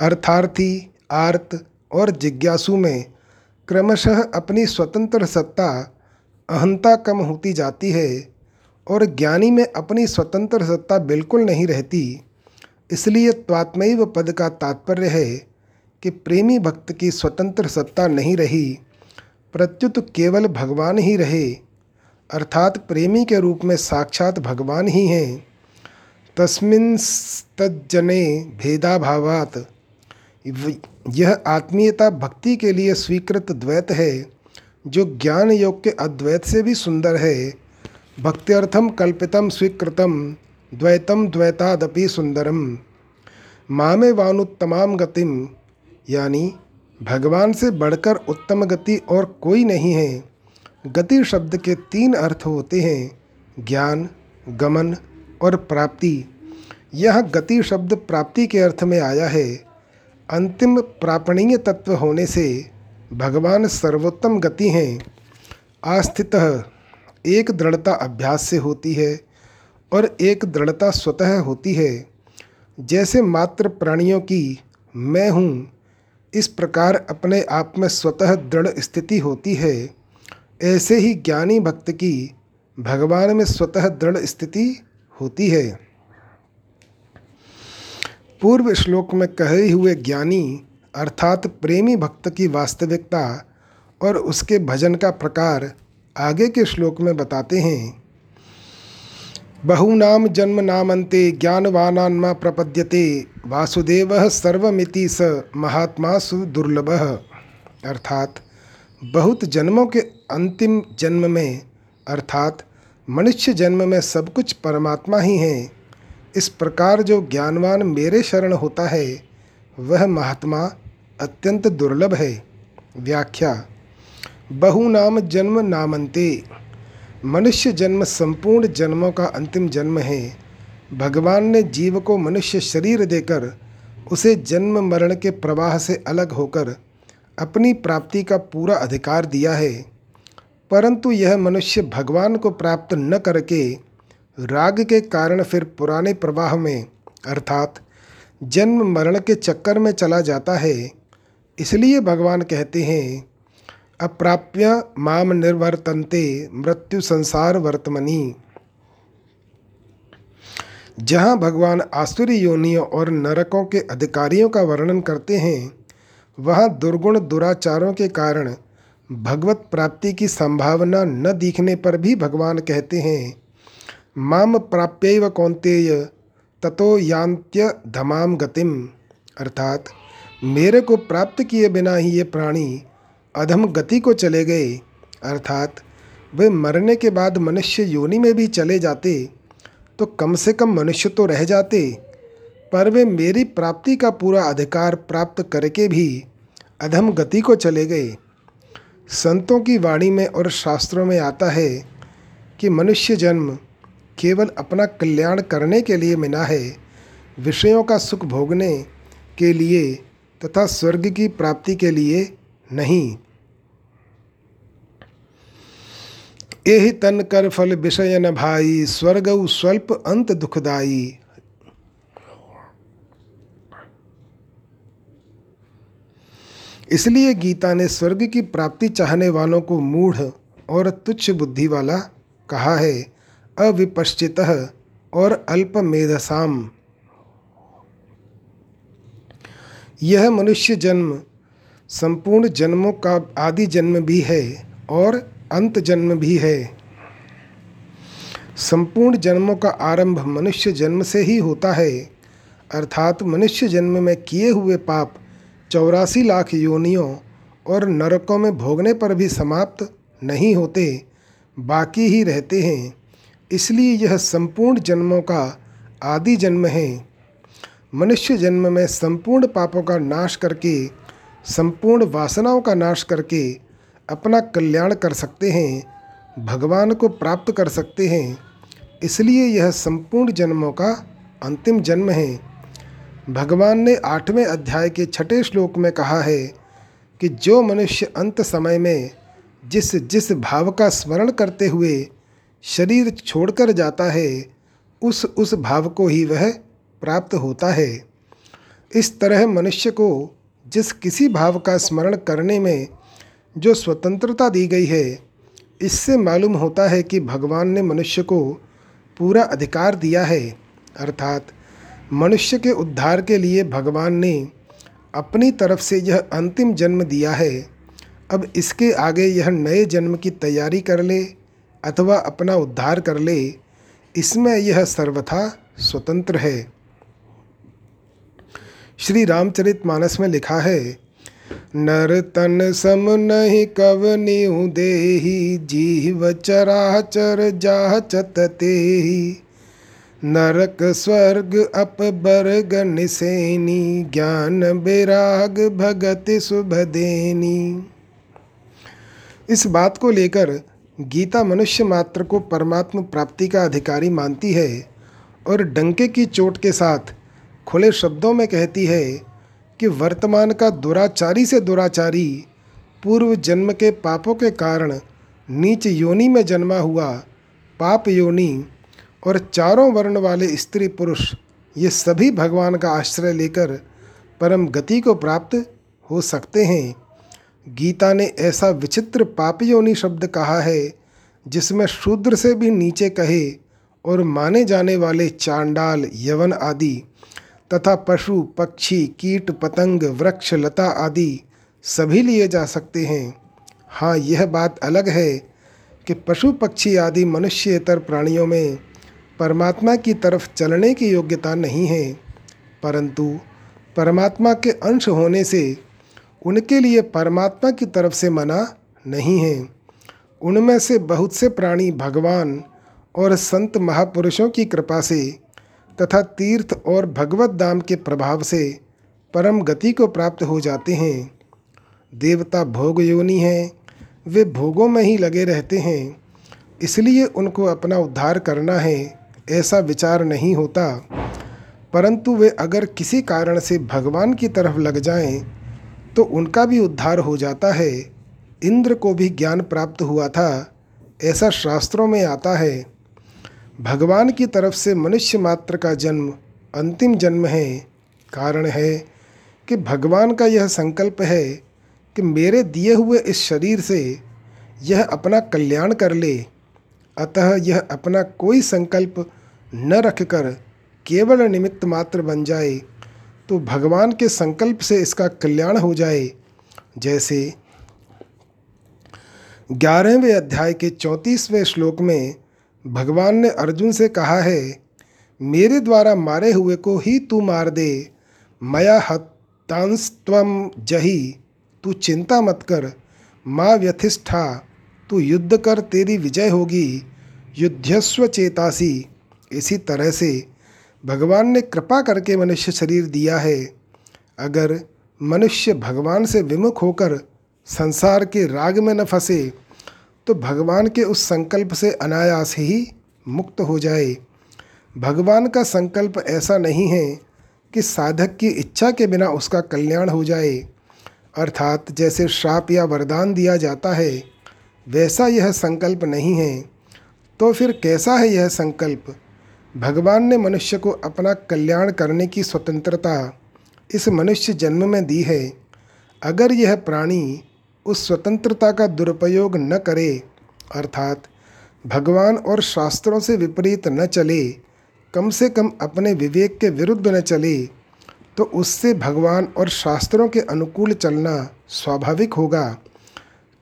अर्थार्थी, आर्त और जिज्ञासु में क्रमशः अपनी स्वतंत्र सत्ता अहंता कम होती जाती है और ज्ञानी में अपनी स्वतंत्र सत्ता बिल्कुल नहीं रहती। इसलिए त्वात्मैव पद का तात्पर्य है कि प्रेमी भक्त की स्वतंत्र सत्ता नहीं रही, प्रत्युत केवल भगवान ही रहे। अर्थात प्रेमी के रूप में साक्षात भगवान ही हैं। तस्मिन तज्जने भेदाभावात यह आत्मीयता भक्ति के लिए स्वीकृत द्वैत है, जो ज्ञान योग के अद्वैत से भी सुंदर है। भक्त्यर्थम कल्पितम स्वीकृतम द्वैतम द्वैतादपि सुंदरम। मामे वानुत्तमाम गतिम यानी भगवान से बढ़कर उत्तम गति और कोई नहीं है। गति शब्द के तीन अर्थ होते हैं, ज्ञान, गमन और प्राप्ति। यह गति शब्द प्राप्ति के अर्थ में आया है। अंतिम प्रापणीय तत्व होने से भगवान सर्वोत्तम गति हैं। आस्थित एक दृढ़ता अभ्यास से होती है और एक दृढ़ता स्वतः होती है। जैसे मात्र प्राणियों की मैं हूँ, इस प्रकार अपने आप में स्वतः दृढ़ स्थिति होती है। ऐसे ही ज्ञानी भक्त की भगवान में स्वतः दृढ़ स्थिति होती है। पूर्व श्लोक में कहे हुए ज्ञानी, अर्थात प्रेमी भक्त की वास्तविकता और उसके भजन का प्रकार आगे के श्लोक में बताते हैं। बहुनाम जन्म नामंते ज्ञानवानान्मा प्रपद्यते, वासुदेव सर्वमिति स महात्मा सुदुर्लभ अर्थात, बहुत जन्मों के अंतिम जन्म में, अर्थात मनुष्य जन्म में सब कुछ परमात्मा ही हैं। इस प्रकार जो ज्ञानवान मेरे शरण होता है, वह महात्मा अत्यंत दुर्लभ है। व्याख्या बहुनाम जन्म नामंते। मनुष्य जन्म संपूर्ण जन्मों का अंतिम जन्म है। भगवान ने जीव को मनुष्य शरीर देकर उसे जन्म मरण के प्रवाह से अलग होकर अपनी प्राप्ति का पूरा अधिकार दिया है। परंतु यह मनुष्य भगवान को प्राप्त न करके राग के कारण फिर पुराने प्रवाह में, अर्थात जन्म मरण के चक्कर में चला जाता है। इसलिए भगवान कहते हैं, अप्राप्य माम निर्वर्तनते मृत्यु संसार वर्तमनी। जहाँ भगवान आसुरी योनियों और नरकों के अधिकारियों का वर्णन करते हैं, वहाँ दुर्गुण दुराचारों के कारण भगवत प्राप्ति की संभावना न दिखने पर भी भगवान कहते हैं, माम प्राप्य कौंतेय ततो यांत्य धमाम गतिम। अर्थात, मेरे को प्राप्त किए बिना ही ये प्राणी अधम गति को चले गए। अर्थात, वे मरने के बाद मनुष्य योनि में भी चले जाते तो कम से कम मनुष्य तो रह जाते, पर वे मेरी प्राप्ति का पूरा अधिकार प्राप्त करके भी अधम गति को चले गए। संतों की वाणी में और शास्त्रों में आता है कि मनुष्य जन्म केवल अपना कल्याण करने के लिए मिला है, विषयों का सुख भोगने के लिए तथा स्वर्ग की प्राप्ति के लिए नहीं। यही तन कर फल विषय न भाई स्वर्ग स्वल्प अंत दुखदाई। इसलिए गीता ने स्वर्ग की प्राप्ति चाहने वालों को मूढ़ और तुच्छ बुद्धि वाला कहा है, अविपश्चित और अल्पमेधसाम। यह मनुष्य जन्म, संपूर्ण जन्मों का आदि जन्म भी है और अंत जन्म भी है। संपूर्ण जन्मों का आरंभ मनुष्य जन्म से ही होता है, अर्थात मनुष्य जन्म में किए हुए पाप चौरासी लाख योनियों और नरकों में भोगने पर भी समाप्त नहीं होते, बाकी ही रहते हैं। इसलिए यह संपूर्ण जन्मों का आदि जन्म है। मनुष्य जन्म में संपूर्ण पापों का नाश करके, संपूर्ण वासनाओं का नाश करके अपना कल्याण कर सकते हैं, भगवान को प्राप्त कर सकते हैं। इसलिए यह संपूर्ण जन्मों का अंतिम जन्म है। भगवान ने आठवें अध्याय के छठे श्लोक में कहा है कि जो मनुष्य अंत समय में जिस जिस भाव का स्मरण करते हुए शरीर छोड़कर जाता है, उस उस भाव को ही वह प्राप्त होता है। इस तरह मनुष्य को जिस किसी भाव का स्मरण करने में जो स्वतंत्रता दी गई है, इससे मालूम होता है कि भगवान ने मनुष्य को पूरा अधिकार दिया है, अर्थात मनुष्य के उद्धार के लिए भगवान ने अपनी तरफ़ से यह अंतिम जन्म दिया है। अब इसके आगे यह नए जन्म की तैयारी कर ले अथवा अपना उद्धार कर ले, इसमें यह सर्वथा स्वतंत्र है। श्री रामचरित मानस में लिखा है नर तन सम नहीं कवनियु देही, जीव चराचर जाह चतते नरक स्वर्ग अप बर्ग निसेनी ज्ञान बेराग भगत शुभ देनी। इस बात को लेकर गीता मनुष्य मात्र को परमात्म प्राप्ति का अधिकारी मानती है और डंके की चोट के साथ खुले शब्दों में कहती है कि वर्तमान का दुराचारी से दुराचारी पूर्व जन्म के पापों के कारण नीच योनि में जन्मा हुआ पाप योनि और चारों वर्ण वाले स्त्री पुरुष ये सभी भगवान का आश्रय लेकर परम गति को प्राप्त हो सकते हैं। गीता ने ऐसा विचित्र पापयोनि शब्द कहा है, जिसमें शूद्र से भी नीचे कहे और माने जाने वाले चांडाल, यवन आदि तथा पशु, पक्षी, कीट, पतंग, वृक्ष, लता आदि सभी लिए जा सकते हैं। हाँ यह बात अलग है कि पशु, पक्षी आदि मनुष्यतर प्राणियों में परमात्मा की तरफ़ चलने की योग्यता नहीं है, परंतु परमात्मा के अंश होने से उनके लिए परमात्मा की तरफ़ से मना नहीं है। उनमें से बहुत से प्राणी भगवान और संत महापुरुषों की कृपा से तथा तीर्थ और भगवत दाम के प्रभाव से परम गति को प्राप्त हो जाते हैं। देवता भोग योनि हैं, वे भोगों में ही लगे रहते हैं, इसलिए उनको अपना उद्धार करना है। ऐसा विचार नहीं होता। परंतु वे अगर किसी कारण से भगवान की तरफ़ लग जाएँ तो उनका भी उद्धार हो जाता है। इंद्र को भी ज्ञान प्राप्त हुआ था। ऐसा शास्त्रों में आता है। भगवान की तरफ़ से मनुष्य मात्र का जन्म, अंतिम जन्म है। कारण है कि भगवान का यह संकल्प है कि मेरे दिए हुए इस शरीर से यह अपना कल्याण कर ले। अतः यह अपना कोई संकल्प न रखकर केवल निमित्त मात्र बन जाए तो भगवान के संकल्प से इसका कल्याण हो जाए। जैसे ग्यारहवें अध्याय के चौंतीसवें श्लोक में भगवान ने अर्जुन से कहा है, मेरे द्वारा मारे हुए को ही तू मार दे। मया हतांस्तम जही। तू चिंता मत कर। माँ व्यथिष्ठा। तू युद्ध कर, तेरी विजय होगी। युद्धस्व चेतासी। इसी तरह से भगवान ने कृपा करके मनुष्य शरीर दिया है। अगर मनुष्य भगवान से विमुख होकर संसार के राग में न फंसे तो भगवान के उस संकल्प से अनायास ही मुक्त हो जाए। भगवान का संकल्प ऐसा नहीं है कि साधक की इच्छा के बिना उसका कल्याण हो जाए। अर्थात जैसे श्राप या वरदान दिया जाता है वैसा यह संकल्प नहीं है तो फिर कैसा है यह संकल्प? भगवान ने मनुष्य को अपना कल्याण करने की स्वतंत्रता इस मनुष्य जन्म में दी है। अगर यह प्राणी उस स्वतंत्रता का दुरुपयोग न करे, अर्थात भगवान और शास्त्रों से विपरीत न चले, कम से कम अपने विवेक के विरुद्ध न चले तो उससे भगवान और शास्त्रों के अनुकूल चलना स्वाभाविक होगा।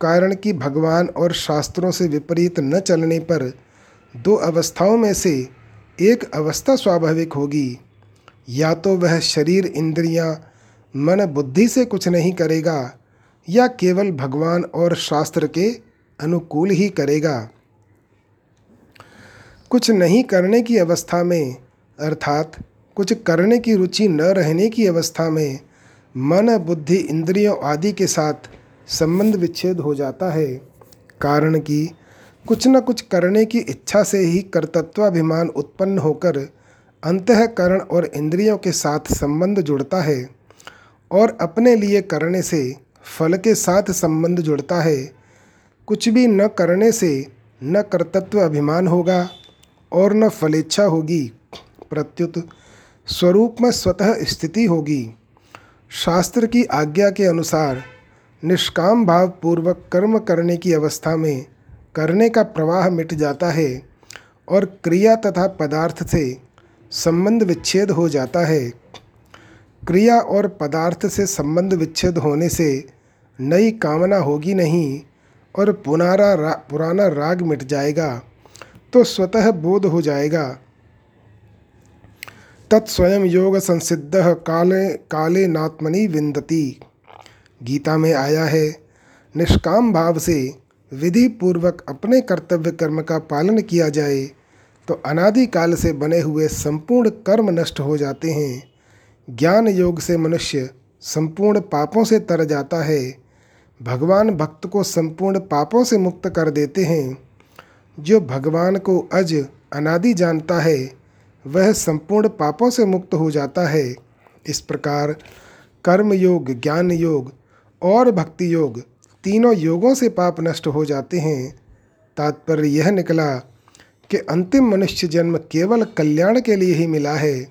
कारण कि भगवान और शास्त्रों से विपरीत न चलने पर दो अवस्थाओं में से एक अवस्था स्वाभाविक होगी। या तो वह शरीर इंद्रियाँ, मन बुद्धि से कुछ नहीं करेगा या केवल भगवान और शास्त्र के अनुकूल ही करेगा। कुछ नहीं करने की अवस्था में अर्थात कुछ करने की रुचि न रहने की अवस्था में मन बुद्धि इंद्रियों आदि के साथ संबंध विच्छेद हो जाता है। कारण कि कुछ न कुछ करने की इच्छा से ही कर्तत्वाभिमान उत्पन्न होकर अंतकरण और इंद्रियों के साथ संबंध जुड़ता है और अपने लिए करने से फल के साथ संबंध जुड़ता है। कुछ भी न करने से न कर्तत्व अभिमान होगा और न फलेच्छा होगी। प्रत्युत स्वरूप में स्वतः स्थिति होगी। शास्त्र की आज्ञा के अनुसार निष्काम भाव पूर्वक कर्म करने की अवस्था में करने का प्रवाह मिट जाता है और क्रिया तथा पदार्थ से संबंध विच्छेद हो जाता है। क्रिया और पदार्थ से संबंध विच्छेद होने से नई कामना होगी नहीं और पुनारा रा, पुराना राग मिट जाएगा तो स्वतः बोध हो जाएगा। तत्स्वयं योग संसिद्ध काले काले नात्मनि विंदती गीता में आया है, निष्काम भाव से विधि पूर्वक अपने कर्तव्य कर्म का पालन किया जाए तो अनादि काल से बने हुए संपूर्ण कर्म नष्ट हो जाते हैं। ज्ञान योग से मनुष्य संपूर्ण पापों से तर जाता है। भगवान भक्त को संपूर्ण पापों से मुक्त कर देते हैं। जो भगवान को अज अनादि जानता है, वह संपूर्ण पापों से मुक्त हो जाता है। इस प्रकार कर्म योग, ज्ञान योग और भक्ति योग तीनों योगों से पाप नष्ट हो जाते हैं। तात्पर्य यह निकला कि अंतिम मनुष्य जन्म केवल कल्याण के लिए ही मिला है।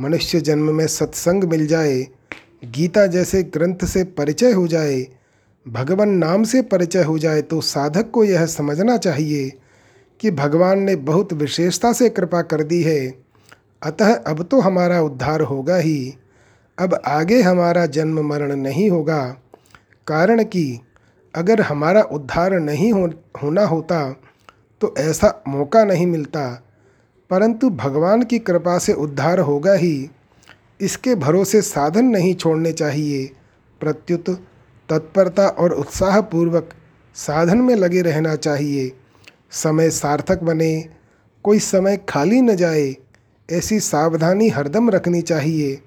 मनुष्य जन्म में सत्संग मिल जाए, गीता जैसे ग्रंथ से परिचय हो जाए, भगवान नाम से परिचय हो जाए तो साधक को यह समझना चाहिए कि भगवान ने बहुत विशेषता से कृपा कर दी है। अतः अब तो हमारा उद्धार होगा ही। अब आगे हमारा जन्म मरण नहीं होगा। कारण कि अगर हमारा उद्धार नहीं हो, होना होता तो ऐसा मौका नहीं मिलता। परंतु भगवान की कृपा से उद्धार होगा ही। इसके भरोसे साधन नहीं छोड़ने चाहिए। प्रत्युत तत्परता और उत्साहपूर्वक साधन में लगे रहना चाहिए। समय सार्थक बने, कोई समय खाली न जाए, ऐसी सावधानी हरदम रखनी चाहिए।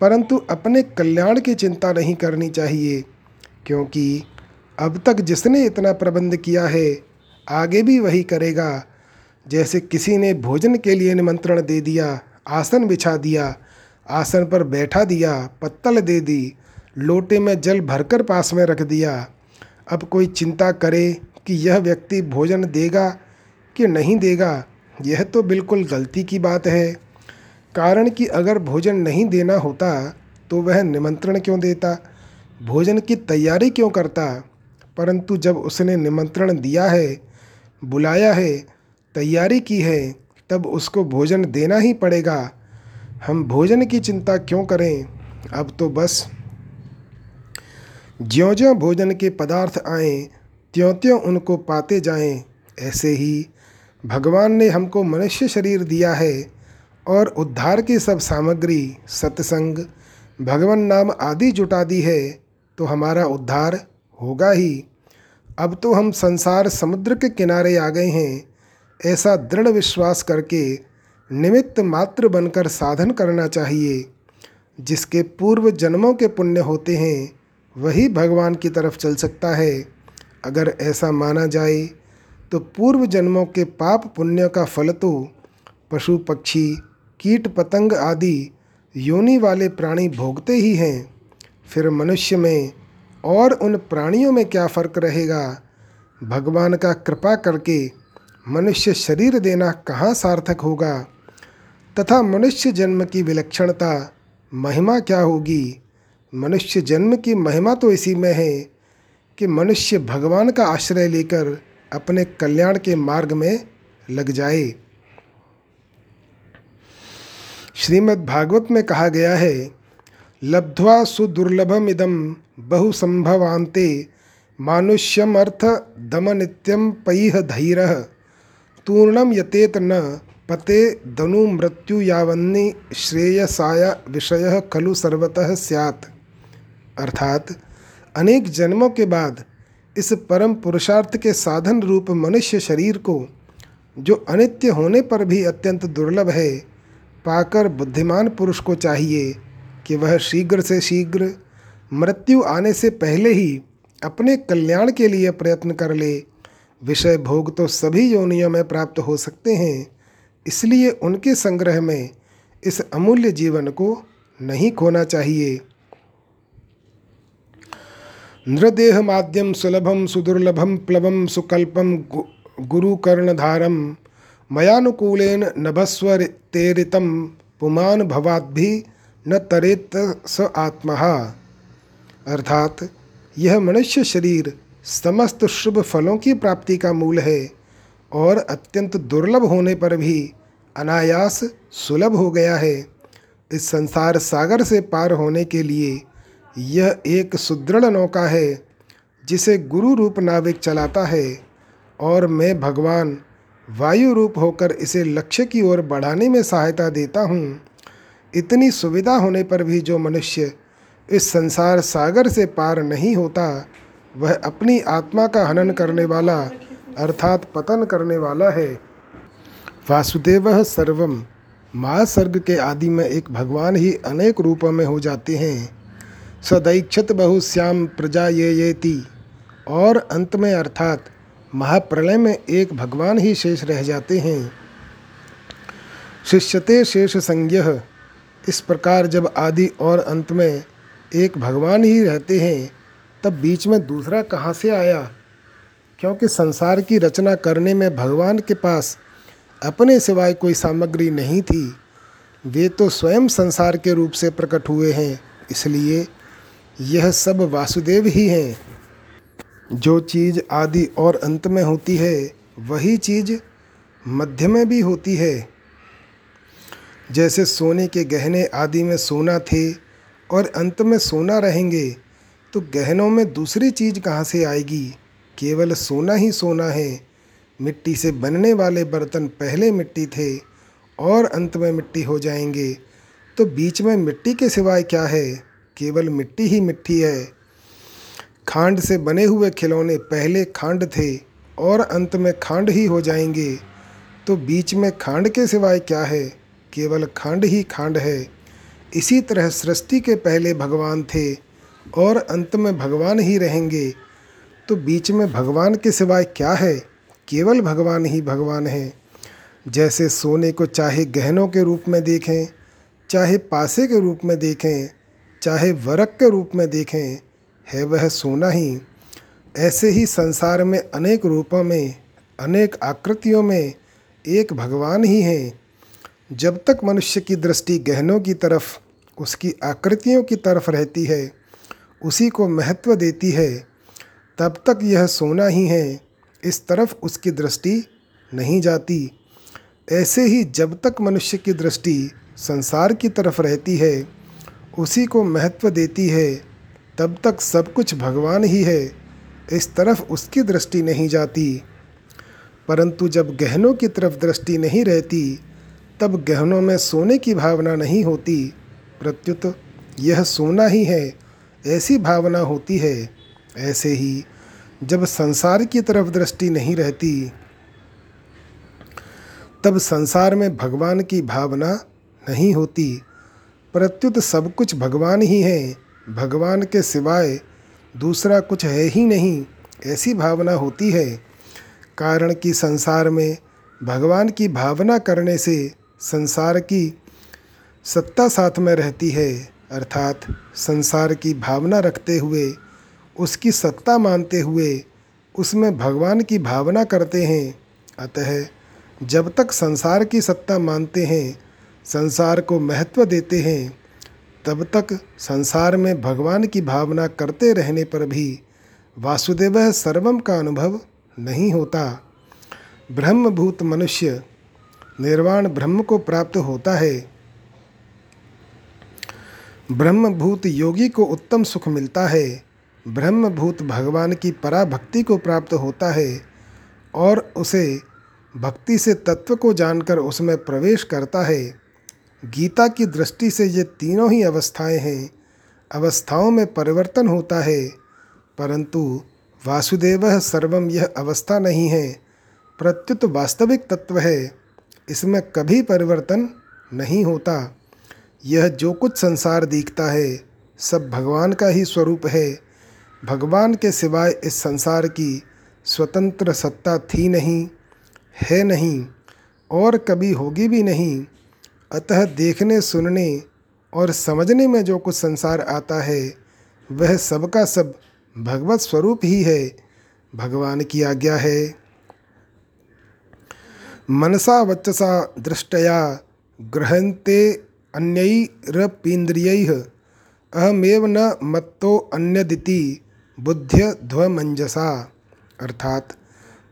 परंतु अपने कल्याण की चिंता नहीं करनी चाहिए। क्योंकि अब तक जिसने इतना प्रबंध किया है, आगे भी वही करेगा। जैसे किसी ने भोजन के लिए निमंत्रण दे दिया, आसन बिछा दिया, आसन पर बैठा दिया, पत्तल दे दी, लोटे में जल भरकर पास में रख दिया। अब कोई चिंता करे कि यह व्यक्ति भोजन देगा कि नहीं देगा, यह तो बिल्कुल गलती की बात है। कारण कि अगर भोजन नहीं देना होता तो वह निमंत्रण क्यों देता? भोजन की तैयारी क्यों करता? परंतु जब उसने निमंत्रण दिया है, बुलाया है, तैयारी की है, तब उसको भोजन देना ही पड़ेगा। हम भोजन की चिंता क्यों करें? अब तो बस। ज्यों ज्यों भोजन के पदार्थ आए त्यों त्यों उनको पाते जाएँ। ऐसे ही भगवान ने हमको मनुष्य शरीर दिया है और उद्धार की सब सामग्री, सत्संग, भगवान नाम आदि जुटा दी है। तो हमारा उद्धार होगा ही। अब तो हम संसार समुद्र के किनारे आ गए हैं। ऐसा दृढ़ विश्वास करके निमित्त मात्र बनकर साधन करना चाहिए। जिसके पूर्व जन्मों के पुण्य होते हैं, वही भगवान की तरफ़ चल सकता है। अगर ऐसा माना जाए तो पूर्व जन्मों के पाप पुण्य का फल तो पशु पक्षी, कीट पतंग आदि योनि वाले प्राणी भोगते ही हैं। फिर मनुष्य में और उन प्राणियों में क्या फ़र्क रहेगा? भगवान का कृपा करके मनुष्य शरीर देना कहाँ सार्थक होगा? तथा मनुष्य जन्म की विलक्षणता, महिमा क्या होगी? मनुष्य जन्म की महिमा तो इसी में है कि मनुष्य भगवान का आश्रय लेकर अपने कल्याण के मार्ग में लग जाए। श्रीमद् भागवत में कहा गया है लब्ध्वा सुदुर्लभम इदम बहुसंभवान्ते मानुष्यम अर्थ दम नित्यम पैह धैर। तूर्णम यतेत न पते दनु मृत्यु यावन्नी श्रेयसाया विषय खलु सर्वतः स्यात्। अर्थात, अनेक जन्मों के बाद इस परम पुरुषार्थ के साधन रूप मनुष्य शरीर को, जो अनित्य होने पर भी अत्यंत दुर्लभ है, पाकर बुद्धिमान पुरुष को चाहिए। कि वह शीघ्र से शीघ्र मृत्यु आने से पहले ही अपने कल्याण के लिए प्रयत्न कर ले। विषय भोग तो सभी योनियों में प्राप्त हो सकते हैं, इसलिए उनके संग्रह में इस अमूल्य जीवन को नहीं खोना चाहिए। नृदेह माध्यम सुलभम सुदुर्लभम प्लवम सुकल्पम गुरुकर्णधारम मयानुकूलेन नभस्वतेरितम पुमान भवाद्भि न तरेत स आत्मा। अर्थात, यह मनुष्य शरीर समस्त शुभ फलों की प्राप्ति का मूल है और अत्यंत दुर्लभ होने पर भी अनायास सुलभ हो गया है। इस संसार सागर से पार होने के लिए यह एक सुदृढ़ नौका है, जिसे गुरु रूप नाविक चलाता है और मैं भगवान वायु रूप होकर इसे लक्ष्य की ओर बढ़ाने में सहायता देता हूँ। इतनी सुविधा होने पर भी जो मनुष्य इस संसार सागर से पार नहीं होता, वह अपनी आत्मा का हनन करने वाला, अर्थात पतन करने वाला है। वासुदेव सर्वम महासर्ग के आदि में एक भगवान ही अनेक रूपों में हो जाते हैं। सदैक्षत बहुश्याम प्रजा ये येती और अंत में अर्थात महाप्रलय में एक भगवान ही शेष रह जाते हैं। शिष्यते शेष संज्ञ इस प्रकार जब आदि और अंत में एक भगवान ही रहते हैं, तब बीच में दूसरा कहाँ से आया? क्योंकि संसार की रचना करने में भगवान के पास अपने सिवाय कोई सामग्री नहीं थी। वे तो स्वयं संसार के रूप से प्रकट हुए हैं, इसलिए यह सब वासुदेव ही हैं। जो चीज़ आदि और अंत में होती है, वही चीज़ मध्य में भी होती है। जैसे सोने के गहने आदि में सोना थे और अंत में सोना रहेंगे तो गहनों में दूसरी चीज़ कहाँ से आएगी? केवल सोना ही सोना है। मिट्टी से बनने वाले बर्तन पहले मिट्टी थे और अंत में मिट्टी हो जाएँगे। तो बीच में मिट्टी के सिवाय क्या है? केवल मिट्टी ही मिट्टी है। खांड से बने हुए खिलौने पहले खांड थे और अंत में खांड ही हो जाएँगे। तो बीच में खांड के सिवाय क्या है? केवल खांड ही खांड है। इसी तरह सृष्टि के पहले भगवान थे और अंत में भगवान ही रहेंगे। तो बीच में भगवान के सिवाय क्या है? केवल भगवान ही भगवान है। जैसे सोने को चाहे गहनों के रूप में देखें, चाहे पासे के रूप में देखें, चाहे वरक के रूप में देखें, है वह सोना ही। ऐसे ही संसार में अनेक रूपों में, अनेक आकृतियों में एक भगवान ही हैं। जब तक मनुष्य की दृष्टि गहनों की तरफ़ उसकी आकृतियों की तरफ़ रहती है, उसी को महत्व देती है, तब तक यह सोना ही है, इस तरफ़ उसकी दृष्टि नहीं जाती। ऐसे ही जब तक मनुष्य की दृष्टि संसार की तरफ़ रहती है, उसी को महत्व देती है, तब तक सब कुछ भगवान ही है, इस तरफ़ उसकी दृष्टि नहीं जाती। परंतु जब गहनों की तरफ़ दृष्टि नहीं रहती तब गहनों में सोने की भावना नहीं होती। प्रत्युत, यह सोना ही है, ऐसी भावना होती है, ऐसे ही, जब संसार की तरफ़ दृष्टि नहीं रहती, तब संसार में भगवान की भावना नहीं होती। प्रत्युत, सब कुछ भगवान ही है, भगवान के सिवाय दूसरा कुछ है ही नहीं, ऐसी भावना होती है। कारण कि संसार में भगवान की भावना करने से संसार की सत्ता साथ में रहती है, अर्थात संसार की भावना रखते हुए, उसकी सत्ता मानते हुए, उसमें भगवान की भावना करते हैं। अतः जब तक संसार की सत्ता मानते हैं, संसार को महत्व देते हैं, तब तक संसार में भगवान की भावना करते रहने पर भी वासुदेव सर्वम का अनुभव नहीं होता। ब्रह्मभूत मनुष्य निर्वाण ब्रह्म को प्राप्त होता है। ब्रह्मभूत योगी को उत्तम सुख मिलता है। ब्रह्मभूत भगवान की पराभक्ति को प्राप्त होता है और उसे भक्ति से तत्व को जानकर उसमें प्रवेश करता है। गीता की दृष्टि से ये तीनों ही अवस्थाएँ हैं। अवस्थाओं में परिवर्तन होता है, परंतु वासुदेव सर्वम यह अवस्था नहीं है। प्रत्युत वास्तविक तत्व है। इसमें कभी परिवर्तन नहीं होता। यह जो कुछ संसार दिखता है, सब भगवान का ही स्वरूप है। भगवान के सिवाय इस संसार की स्वतंत्र सत्ता थी नहीं, है नहीं, और कभी होगी भी नहीं। अतः देखने, सुनने और समझने में जो कुछ संसार आता है, वह सबका सब भगवत स्वरूप ही है। भगवान की आज्ञा है। मनसा वचसा दृष्टया गृहन्ते अन्यैरपीन्द्रियैः। अहमेव न मत्तो अन्यदिति बुद्ध्य ध्वमंजसा अर्थात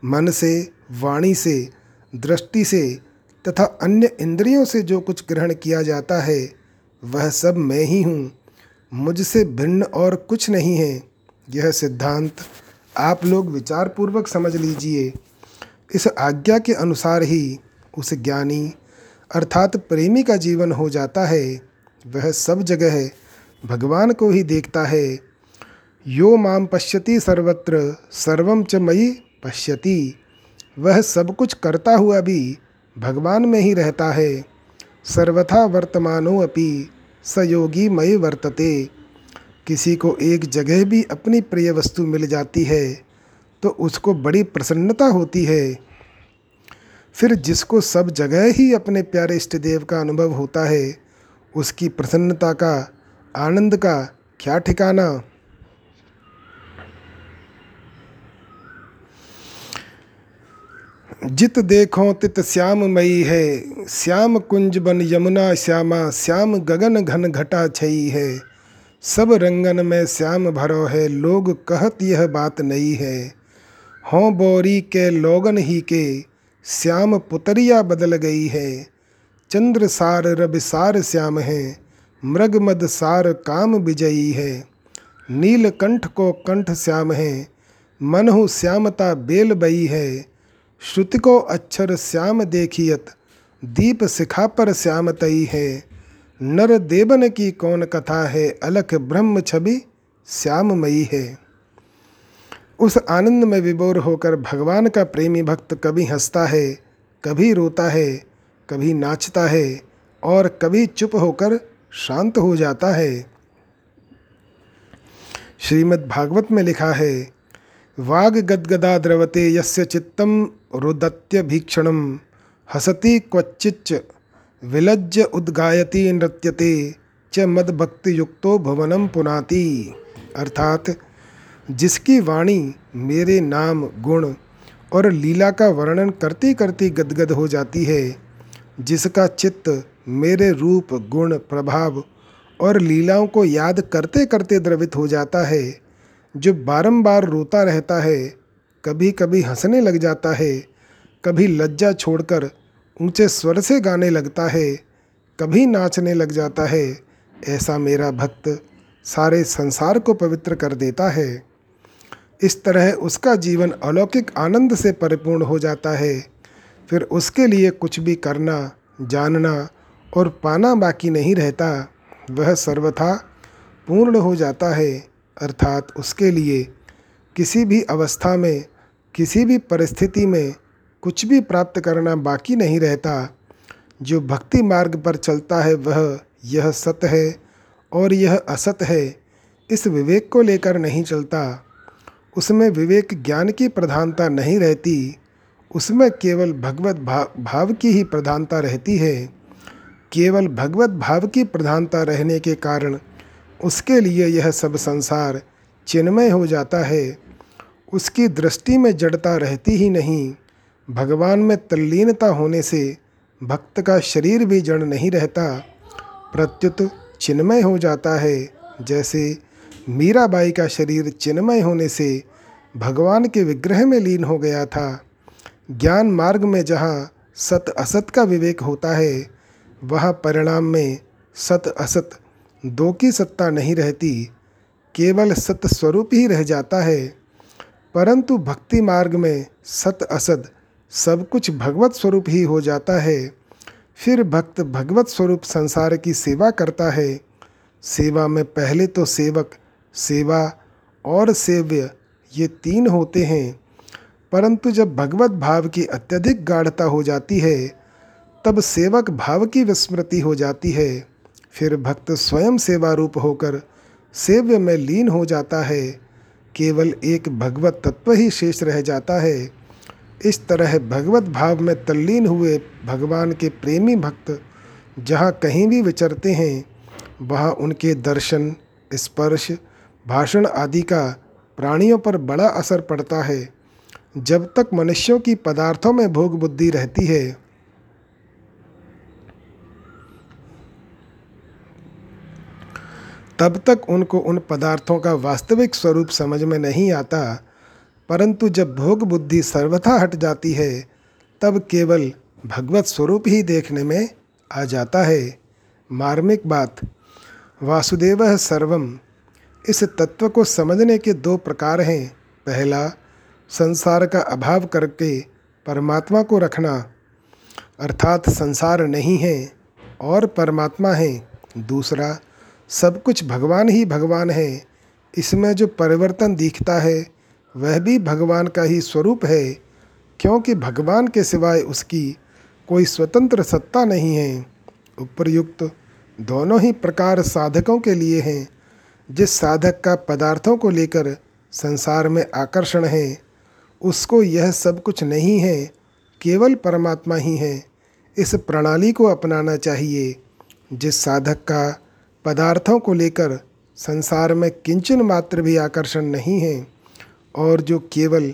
मन से वाणी से दृष्टि से तथा अन्य इंद्रियों से जो कुछ ग्रहण किया जाता है, वह सब मैं ही हूँ। मुझसे भिन्न और कुछ नहीं है। यह सिद्धांत आप लोग विचारपूर्वक समझ लीजिए। इस आज्ञा के अनुसार ही उस ज्ञानी अर्थात प्रेमी का जीवन हो जाता है। वह सब जगह भगवान को ही देखता है। यो माम पश्यति सर्वत्र सर्वम च मयि पश्यति। वह सब कुछ करता हुआ भी भगवान में ही रहता है। सर्वथा वर्तमानो अपि सयोगी मय वर्तते। किसी को एक जगह भी अपनी प्रिय वस्तु मिल जाती है। तो उसको बड़ी प्रसन्नता होती है। फिर जिसको सब जगह ही अपने प्यारे इष्ट देव का अनुभव होता है, उसकी प्रसन्नता का, आनंद का क्या ठिकाना? जित देखो तित श्याम मई है, श्याम कुंज बन यमुना श्यामा, श्याम गगन घन घटा छई है। सब रंगन में श्याम भरो है, लोग कहत यह बात नहीं है। हों बोरी के लोगन ही के श्याम पुतरिया बदल गई है। चंद्र सार रब सार श्याम है, मृग मद सार काम विजयी है। नीलकंठ को कंठ श्याम है, मनहु श्यामता बेल बई है। श्रुति को अक्षर श्याम देखियत, दीप शिखा पर श्याम तई है। नर देवन की कौन कथा है, अलख ब्रह्म छवि श्याममयी है। उस आनंद में विबोर होकर भगवान का प्रेमी भक्त कभी हंसता है, कभी रोता है, कभी नाचता है और कभी चुप होकर शांत हो जाता है। श्रीमद् भागवत में लिखा है, वाग गदगदा द्रवते यस्य चित्तम रुदत्य भीक्षणम। हसति क्वचिच्च विलज्ज उद्गायति नृत्यते, च मदभक्ति युक्तो भवनम पुनाति। अर्थात जिसकी वाणी मेरे नाम, गुण और लीला का वर्णन करती करती गदगद हो जाती है, जिसका चित्त मेरे रूप, गुण, प्रभाव और लीलाओं को याद करते करते द्रवित हो जाता है, जो बारंबार रोता रहता है कभी कभी हंसने लग जाता है, कभी लज्जा छोड़कर ऊँचे स्वर से गाने लगता है, कभी नाचने लग जाता है, ऐसा मेरा भक्त सारे संसार को पवित्र कर देता है। इस तरह उसका जीवन अलौकिक आनंद से परिपूर्ण हो जाता है। फिर उसके लिए कुछ भी करना, जानना और पाना बाकी नहीं रहता, वह सर्वथा पूर्ण हो जाता है, अर्थात उसके लिए किसी भी अवस्था में, किसी भी परिस्थिति में कुछ भी प्राप्त करना बाकी नहीं रहता। जो भक्ति मार्ग पर चलता है, वह यह सत है और यह असत है। इस विवेक को लेकर नहीं चलता। उसमें विवेक ज्ञान की प्रधानता नहीं रहती, उसमें केवल भगवत भाव भाव की ही प्रधानता रहती है। केवल भगवत भाव की प्रधानता रहने के कारण उसके लिए यह सब संसार चिन्मय हो जाता है। उसकी दृष्टि में जड़ता रहती ही नहीं, भगवान में तल्लीनता होने से भक्त का शरीर भी जड़ नहीं रहता, प्रत्युत चिन्मय हो जाता है, जैसे मीराबाई का शरीर चिन्मय होने से भगवान के विग्रह में लीन हो गया था। ज्ञान मार्ग में जहाँ सत असत का विवेक होता है, वह परिणाम में सत असत दो की सत्ता नहीं रहती, केवल सत स्वरूप ही रह जाता है। परंतु भक्ति मार्ग में सत असत सब कुछ भगवत स्वरूप ही हो जाता है। फिर भक्त भगवत स्वरूप संसार की सेवा करता है। सेवा में पहले तो सेवक सेवा और सेव्य ये तीन होते हैं। परंतु जब भगवत भाव की अत्यधिक गाढ़ता हो जाती है, तब सेवक भाव की विस्मृति हो जाती है। फिर भक्त स्वयं सेवा रूप होकर सेव्य में लीन हो जाता है। केवल एक भगवत तत्व ही शेष रह जाता है। इस तरह भगवत भाव में तल्लीन हुए भगवान के प्रेमी भक्त जहाँ कहीं भी विचरते हैं, वहाँ उनके दर्शन, स्पर्श भाषण आदि का प्राणियों पर बड़ा असर पड़ता है। जब तक मनुष्यों की पदार्थों में भोग बुद्धि रहती है। तब तक उनको उन पदार्थों का वास्तविक स्वरूप समझ में नहीं आता। परंतु जब भोग बुद्धि सर्वथा हट जाती है, तब केवल भगवत स्वरूप ही देखने में आ जाता है। मार्मिक बात, वासुदेव सर्वम। इस तत्व को समझने के दो प्रकार हैं। पहला, संसार का अभाव करके परमात्मा को रखना, अर्थात संसार नहीं है और परमात्मा है। दूसरा, सब कुछ भगवान ही भगवान है। इसमें जो परिवर्तन दिखता है, वह भी भगवान का ही स्वरूप है, क्योंकि भगवान के सिवाय उसकी कोई स्वतंत्र सत्ता नहीं है। उपर्युक्त, दोनों ही प्रकार साधकों के लिए हैं। जिस साधक का पदार्थों को लेकर संसार में आकर्षण है, उसको यह सब कुछ नहीं है, केवल परमात्मा ही है। इस प्रणाली को अपनाना चाहिए। जिस साधक का पदार्थों को लेकर संसार में किंचन मात्र भी आकर्षण नहीं है, और जो केवल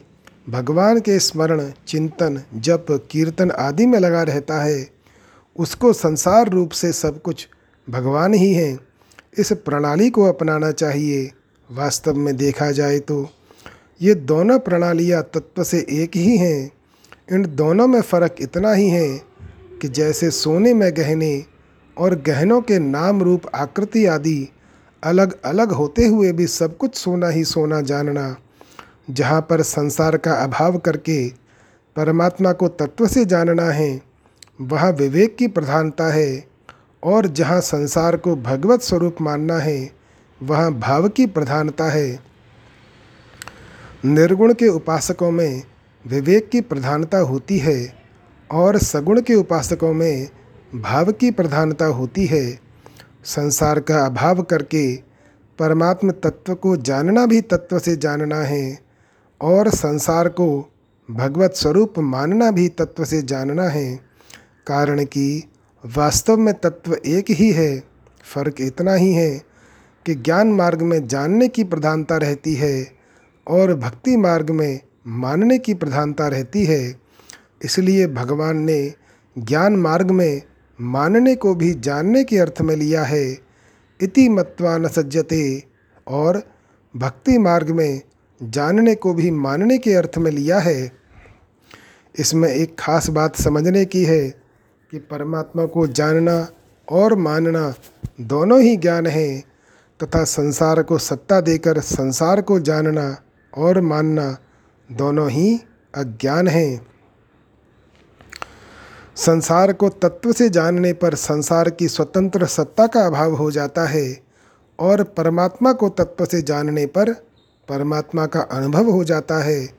भगवान के स्मरण, चिंतन, जप, कीर्तन आदि में लगा रहता है, उसको संसार रूप से सब कुछ भगवान ही है। इस प्रणाली को अपनाना चाहिए। वास्तव में देखा जाए तो ये दोनों प्रणालियाँ तत्व से एक ही हैं। इन दोनों में फ़र्क इतना ही है कि जैसे सोने में गहने और गहनों के नाम रूप आकृति आदि अलग अलग होते हुए भी सब कुछ सोना ही सोना जानना, जहाँ पर संसार का अभाव करके परमात्मा को तत्व से जानना है, वहाँ विवेक की प्रधानता है। और जहाँ संसार को भगवत स्वरूप मानना है, वहाँ भाव की प्रधानता है। निर्गुण के उपासकों में विवेक की प्रधानता होती है और सगुण के उपासकों में भाव की प्रधानता होती है। संसार का अभाव करके परमात्म तत्व को जानना भी तत्व से जानना है और संसार को भगवत स्वरूप मानना भी तत्व से जानना है। कारण कि वास्तव में तत्व एक ही है, फ़र्क इतना ही है कि ज्ञान मार्ग में जानने की प्रधानता रहती है और भक्ति मार्ग में मानने की प्रधानता रहती है। इसलिए भगवान ने ज्ञान मार्ग में मानने को भी जानने के अर्थ में लिया है। इति मत्वा न सज्जते और भक्ति मार्ग में जानने को भी मानने के अर्थ में लिया है। इसमें एक खास बात समझने की है कि परमात्मा को जानना और मानना दोनों ही ज्ञान है, तथा संसार को सत्ता देकर संसार को जानना और मानना दोनों ही अज्ञान है। संसार को तत्व से जानने पर संसार की स्वतंत्र सत्ता का अभाव हो जाता है, और परमात्मा को तत्व से जानने पर परमात्मा का अनुभव हो जाता है।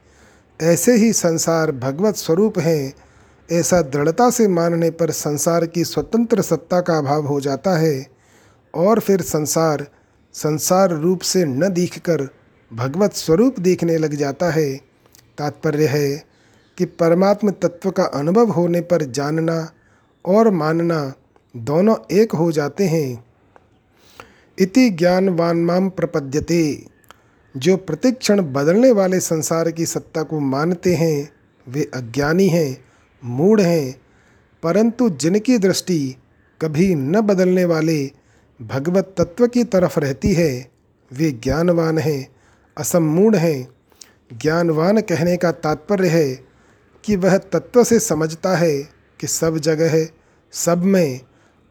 ऐसे ही संसार भगवत स्वरूप हैं ऐसा दृढ़ता से मानने पर संसार की स्वतंत्र सत्ता का अभाव हो जाता है और फिर संसार संसार रूप से न दिखकर भगवत स्वरूप देखने लग जाता है। तात्पर्य है कि परमात्म तत्व का अनुभव होने पर जानना और मानना दोनों एक हो जाते हैं। इति ज्ञानवान माम प्रपद्यते। जो प्रतिक्षण बदलने वाले संसार की सत्ता को मानते हैं, वे अज्ञानी हैं। मूढ़ हैं, परंतु जिनकी दृष्टि कभी न बदलने वाले भगवत तत्व की तरफ़ रहती है, वे ज्ञानवान हैं असमूढ़ हैं। ज्ञानवान कहने का तात्पर्य है कि वह तत्व से समझता है कि सब जगह है सब में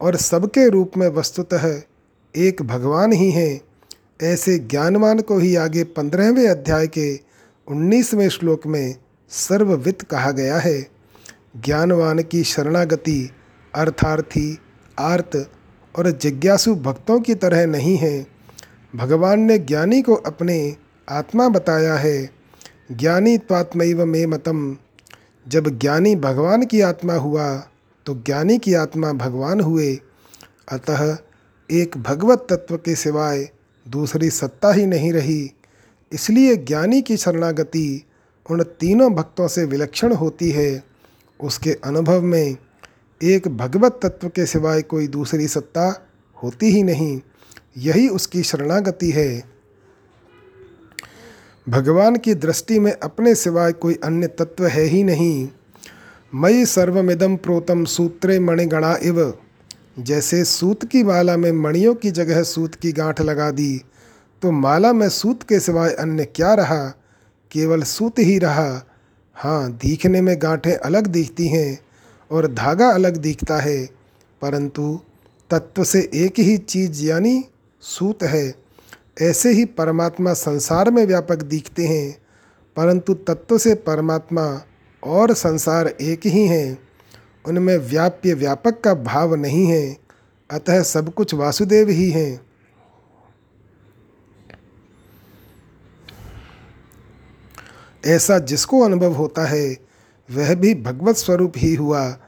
और सबके रूप में वस्तुतः एक भगवान ही हैं। ऐसे ज्ञानवान को ही आगे पंद्रहवें अध्याय के उन्नीसवें श्लोक में सर्ववित कहा गया है। ज्ञानवान की शरणागति अर्थार्थी, आर्त और जिज्ञासु भक्तों की तरह नहीं है। भगवान ने ज्ञानी को अपने आत्मा बताया है। ज्ञानी त्वात्मैव में मतम। जब ज्ञानी भगवान की आत्मा हुआ तो ज्ञानी की आत्मा भगवान हुए। अतः एक भगवत तत्व के सिवाय दूसरी सत्ता ही नहीं रही। इसलिए ज्ञानी की शरणागति उन तीनों भक्तों से विलक्षण होती है। उसके अनुभव में एक भगवत तत्व के सिवाय कोई दूसरी सत्ता होती ही नहीं, यही उसकी शरणागति है। भगवान की दृष्टि में अपने सिवाय कोई अन्य तत्व है ही नहीं। मई सर्वमिदम प्रोतम सूत्रे मणिगणा इव। जैसे सूत की माला में मणियों की जगह सूत की गांठ लगा दी तो माला में सूत के सिवाय अन्य क्या रहा? केवल सूत ही रहा। हाँ दिखने में गांठें अलग दिखती हैं और धागा अलग दिखता है, परंतु तत्व से एक ही चीज़ यानी सूत है। ऐसे ही परमात्मा संसार में व्यापक दिखते हैं, परंतु तत्व से परमात्मा और संसार एक ही हैं। उनमें व्याप्य व्यापक का भाव नहीं है, अतः सब कुछ वासुदेव ही हैं। ऐसा जिसको अनुभव होता है, वह भी भगवत स्वरूप ही हुआ।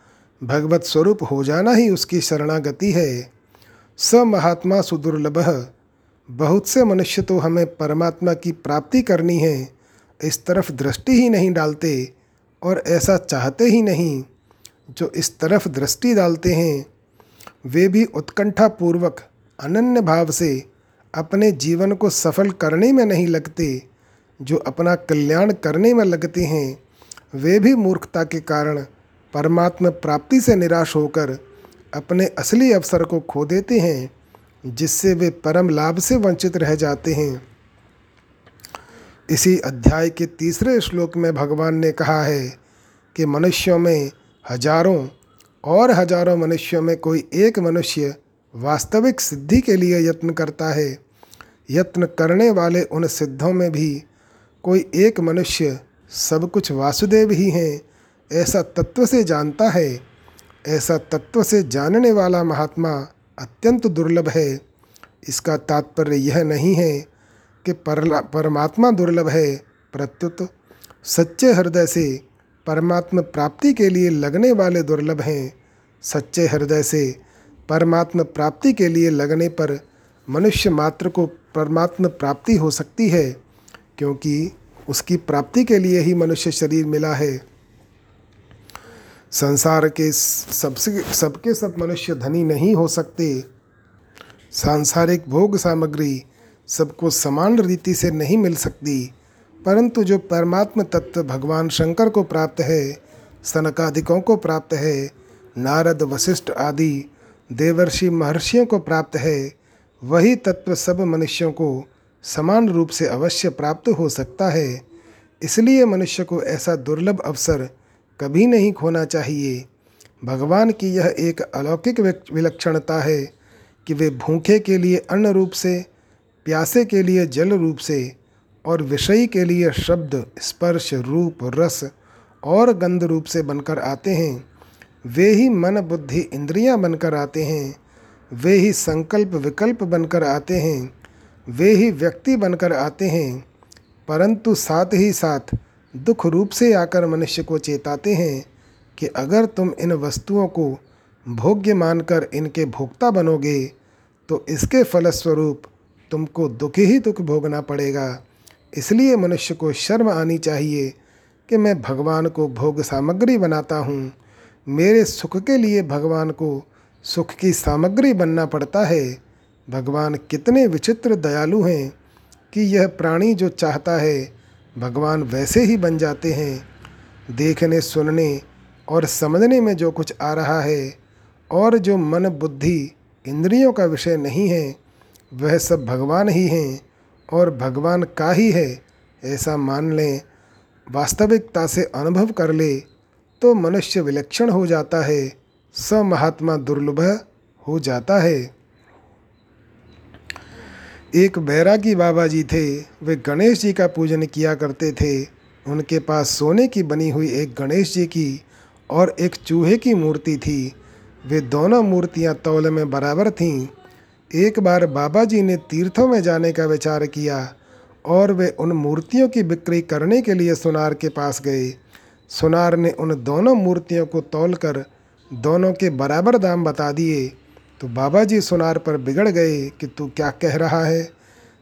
भगवत स्वरूप हो जाना ही उसकी शरणागति है। स महात्मा सुदुर्लभ, बहुत से मनुष्य तो हमें परमात्मा की प्राप्ति करनी है, इस तरफ़ दृष्टि ही नहीं डालते और ऐसा चाहते ही नहीं, जो इस तरफ़ दृष्टि डालते हैं। वे भी उत्कंठापूर्वक, अनन्य भाव से, अपने जीवन को सफल करने में नहीं लगते। जो अपना कल्याण करने में लगते हैं, वे भी मूर्खता के कारण परमात्मा प्राप्ति से निराश होकर अपने असली अवसर को खो देते हैं, जिससे वे परम लाभ से वंचित रह जाते हैं। इसी अध्याय के तीसरे श्लोक में भगवान ने कहा है कि मनुष्यों में हज़ारों और हज़ारों मनुष्यों में कोई एक मनुष्य वास्तविक सिद्धि के लिए यत्न करता है। यत्न करने वाले उन सिद्धों में भी कोई एक मनुष्य सब कुछ वासुदेव ही हैं, ऐसा तत्व से जानता है। ऐसा तत्व से जानने वाला महात्मा अत्यंत दुर्लभ है। इसका तात्पर्य यह नहीं है कि परमात्मा दुर्लभ है। प्रत्युत सच्चे हृदय से परमात्मा प्राप्ति के लिए लगने वाले दुर्लभ हैं। सच्चे हृदय से परमात्मा प्राप्ति के लिए लगने पर मनुष्य मात्र को परमात्मा प्राप्ति हो सकती है। क्योंकि उसकी प्राप्ति के लिए ही मनुष्य शरीर मिला है। संसार के सबसे, सबके सब मनुष्य धनी नहीं हो सकते। सांसारिक भोग सामग्री सबको समान रीति से नहीं मिल सकती, परंतु जो परमात्म तत्व भगवान शंकर को प्राप्त है, सनकादिकों को प्राप्त है, नारद वशिष्ठ आदि देवर्षि महर्षियों को प्राप्त है, वही तत्व सब मनुष्यों को समान रूप से अवश्य प्राप्त हो सकता है। इसलिए मनुष्य को ऐसा दुर्लभ अवसर कभी नहीं खोना चाहिए। भगवान की यह एक अलौकिक विलक्षणता है कि वे भूखे के लिए अन्न रूप से, प्यासे के लिए जल रूप से और विषयी के लिए शब्द, स्पर्श, रूप, रस और गंध रूप से बनकर आते हैं। वे ही मन, बुद्धि, इंद्रियाँ बनकर आते हैं। वे ही संकल्प, विकल्प बनकर आते हैं। वे ही व्यक्ति बनकर आते हैं, परंतु साथ ही साथ दुख रूप से आकर मनुष्य को चेताते हैं कि अगर तुम इन वस्तुओं को भोग्य मानकर इनके भोक्ता बनोगे तो इसके फलस्वरूप तुमको दुख ही दुख भोगना पड़ेगा। इसलिए मनुष्य को शर्म आनी चाहिए कि मैं भगवान को भोग सामग्री बनाता हूँ। मेरे सुख के लिए भगवान को सुख की सामग्री बनना पड़ता है। भगवान कितने विचित्र दयालु हैं कि यह प्राणी जो चाहता है, भगवान वैसे ही बन जाते हैं। देखने, सुनने और समझने में जो कुछ आ रहा है और जो मन, बुद्धि, इंद्रियों का विषय नहीं है, वह सब भगवान ही हैं और भगवान का ही है। ऐसा मान लें, वास्तविकता से अनुभव कर ले तो मनुष्य विलक्षण हो जाता है, स महात्मा दुर्लभ हो जाता है। एक बैरागी बाबा जी थे, वे गणेश जी का पूजन किया करते थे। उनके पास सोने की बनी हुई एक गणेश जी की और एक चूहे की मूर्ति थी। वे दोनों मूर्तियाँ तौल में बराबर थीं। एक बार बाबा जी ने तीर्थों में जाने का विचार किया और वे उन मूर्तियों की बिक्री करने के लिए सुनार के पास गए। सुनार ने उन दोनों मूर्तियों को तोल कर दोनों के बराबर दाम बता दिए। तो बाबा जी सुनार पर बिगड़ गए कि तू क्या कह रहा है।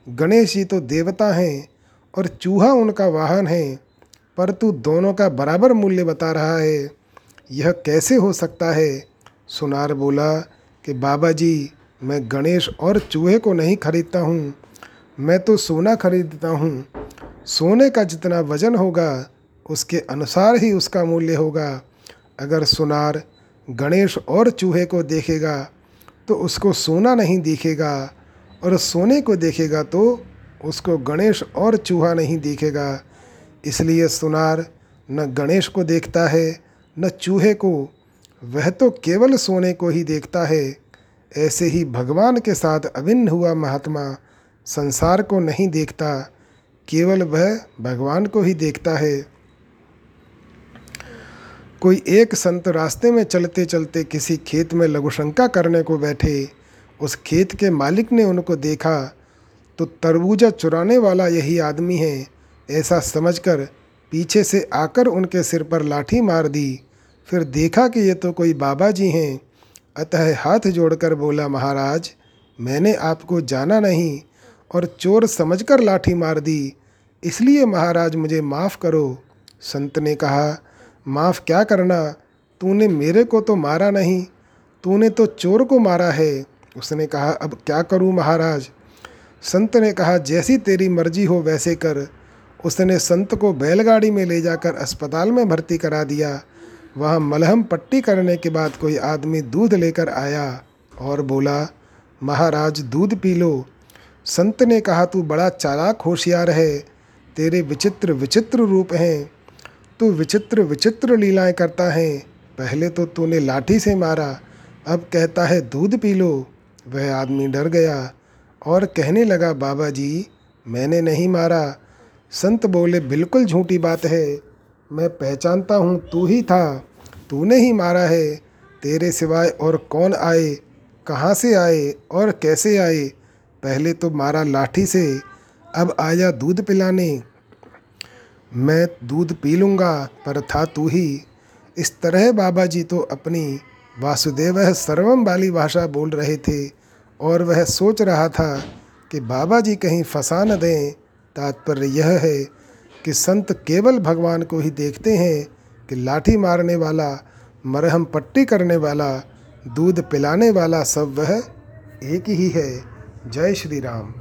गणेश जी तो देवता हैं और चूहा उनका वाहन है, पर तू दोनों का बराबर मूल्य बता रहा है। यह कैसे हो सकता है? सुनार बोला कि बाबा जी मैं गणेश और चूहे को नहीं खरीदता हूँ, मैं तो सोना खरीदता हूँ। सोने का जितना वज़न होगा, उसके अनुसार ही उसका मूल्य होगा। अगर सुनार गणेश और चूहे को देखेगा तो उसको सोना नहीं दिखेगा और सोने को देखेगा तो उसको गणेश और चूहा नहीं दिखेगा। इसलिए सुनार न गणेश को देखता है, न चूहे को। वह तो केवल सोने को ही देखता है। ऐसे ही भगवान के साथ अभिन्न हुआ महात्मा संसार को नहीं देखता, केवल वह भगवान को ही देखता है। कोई एक संत रास्ते में चलते चलते किसी खेत में लघुशंका करने को बैठे, उस खेत के मालिक ने उनको देखा तो तरबूजा चुराने वाला यही आदमी है, ऐसा समझकर पीछे से आकर उनके सिर पर लाठी मार दी। फिर देखा कि ये तो कोई बाबा जी हैं। अतः हाथ जोड़कर बोला, महाराज, मैंने आपको जाना नहीं और चोर समझकर लाठी मार दी, इसलिए महाराज मुझे माफ़ करो। संत ने कहा माफ़ क्या करना? तूने मेरे को तो मारा नहीं, तूने तो चोर को मारा है। उसने कहा, अब क्या करूँ महाराज? संत ने कहा, जैसी तेरी मर्ज़ी हो वैसे कर। उसने संत को बैलगाड़ी में ले जाकर अस्पताल में भर्ती करा दिया। वहाँ मलहम पट्टी करने के बाद कोई आदमी दूध लेकर आया और बोला, महाराज, दूध पी लो। संत ने कहा, तू बड़ा चालाक होशियार है। तेरे विचित्र विचित्र रूप हैं। तू विचित्र विचित्र लीलाएँ करता है। पहले तो तूने लाठी से मारा, अब कहता है दूध पी लो। वह आदमी डर गया और कहने लगा, बाबा जी, मैंने नहीं मारा। संत बोले, बिल्कुल झूठी बात है। मैं पहचानता हूँ, तू ही था। तूने ही मारा है। तेरे सिवाय और कौन आए? कहाँ से आए और कैसे आए? पहले तो मारा लाठी से, अब आया दूध पिलाने। मैं दूध पी लूँगा, पर था तू ही। इस तरह बाबा जी तो अपनी वासुदेव सर्वम वाली भाषा बोल रहे थे, और वह सोच रहा था कि बाबा जी कहीं फंसा न दें। तात्पर्य यह है कि संत केवल भगवान को ही देखते हैं कि लाठी मारने वाला, मरहम पट्टी करने वाला, दूध पिलाने वाला सब वह एक ही है। जय श्री राम।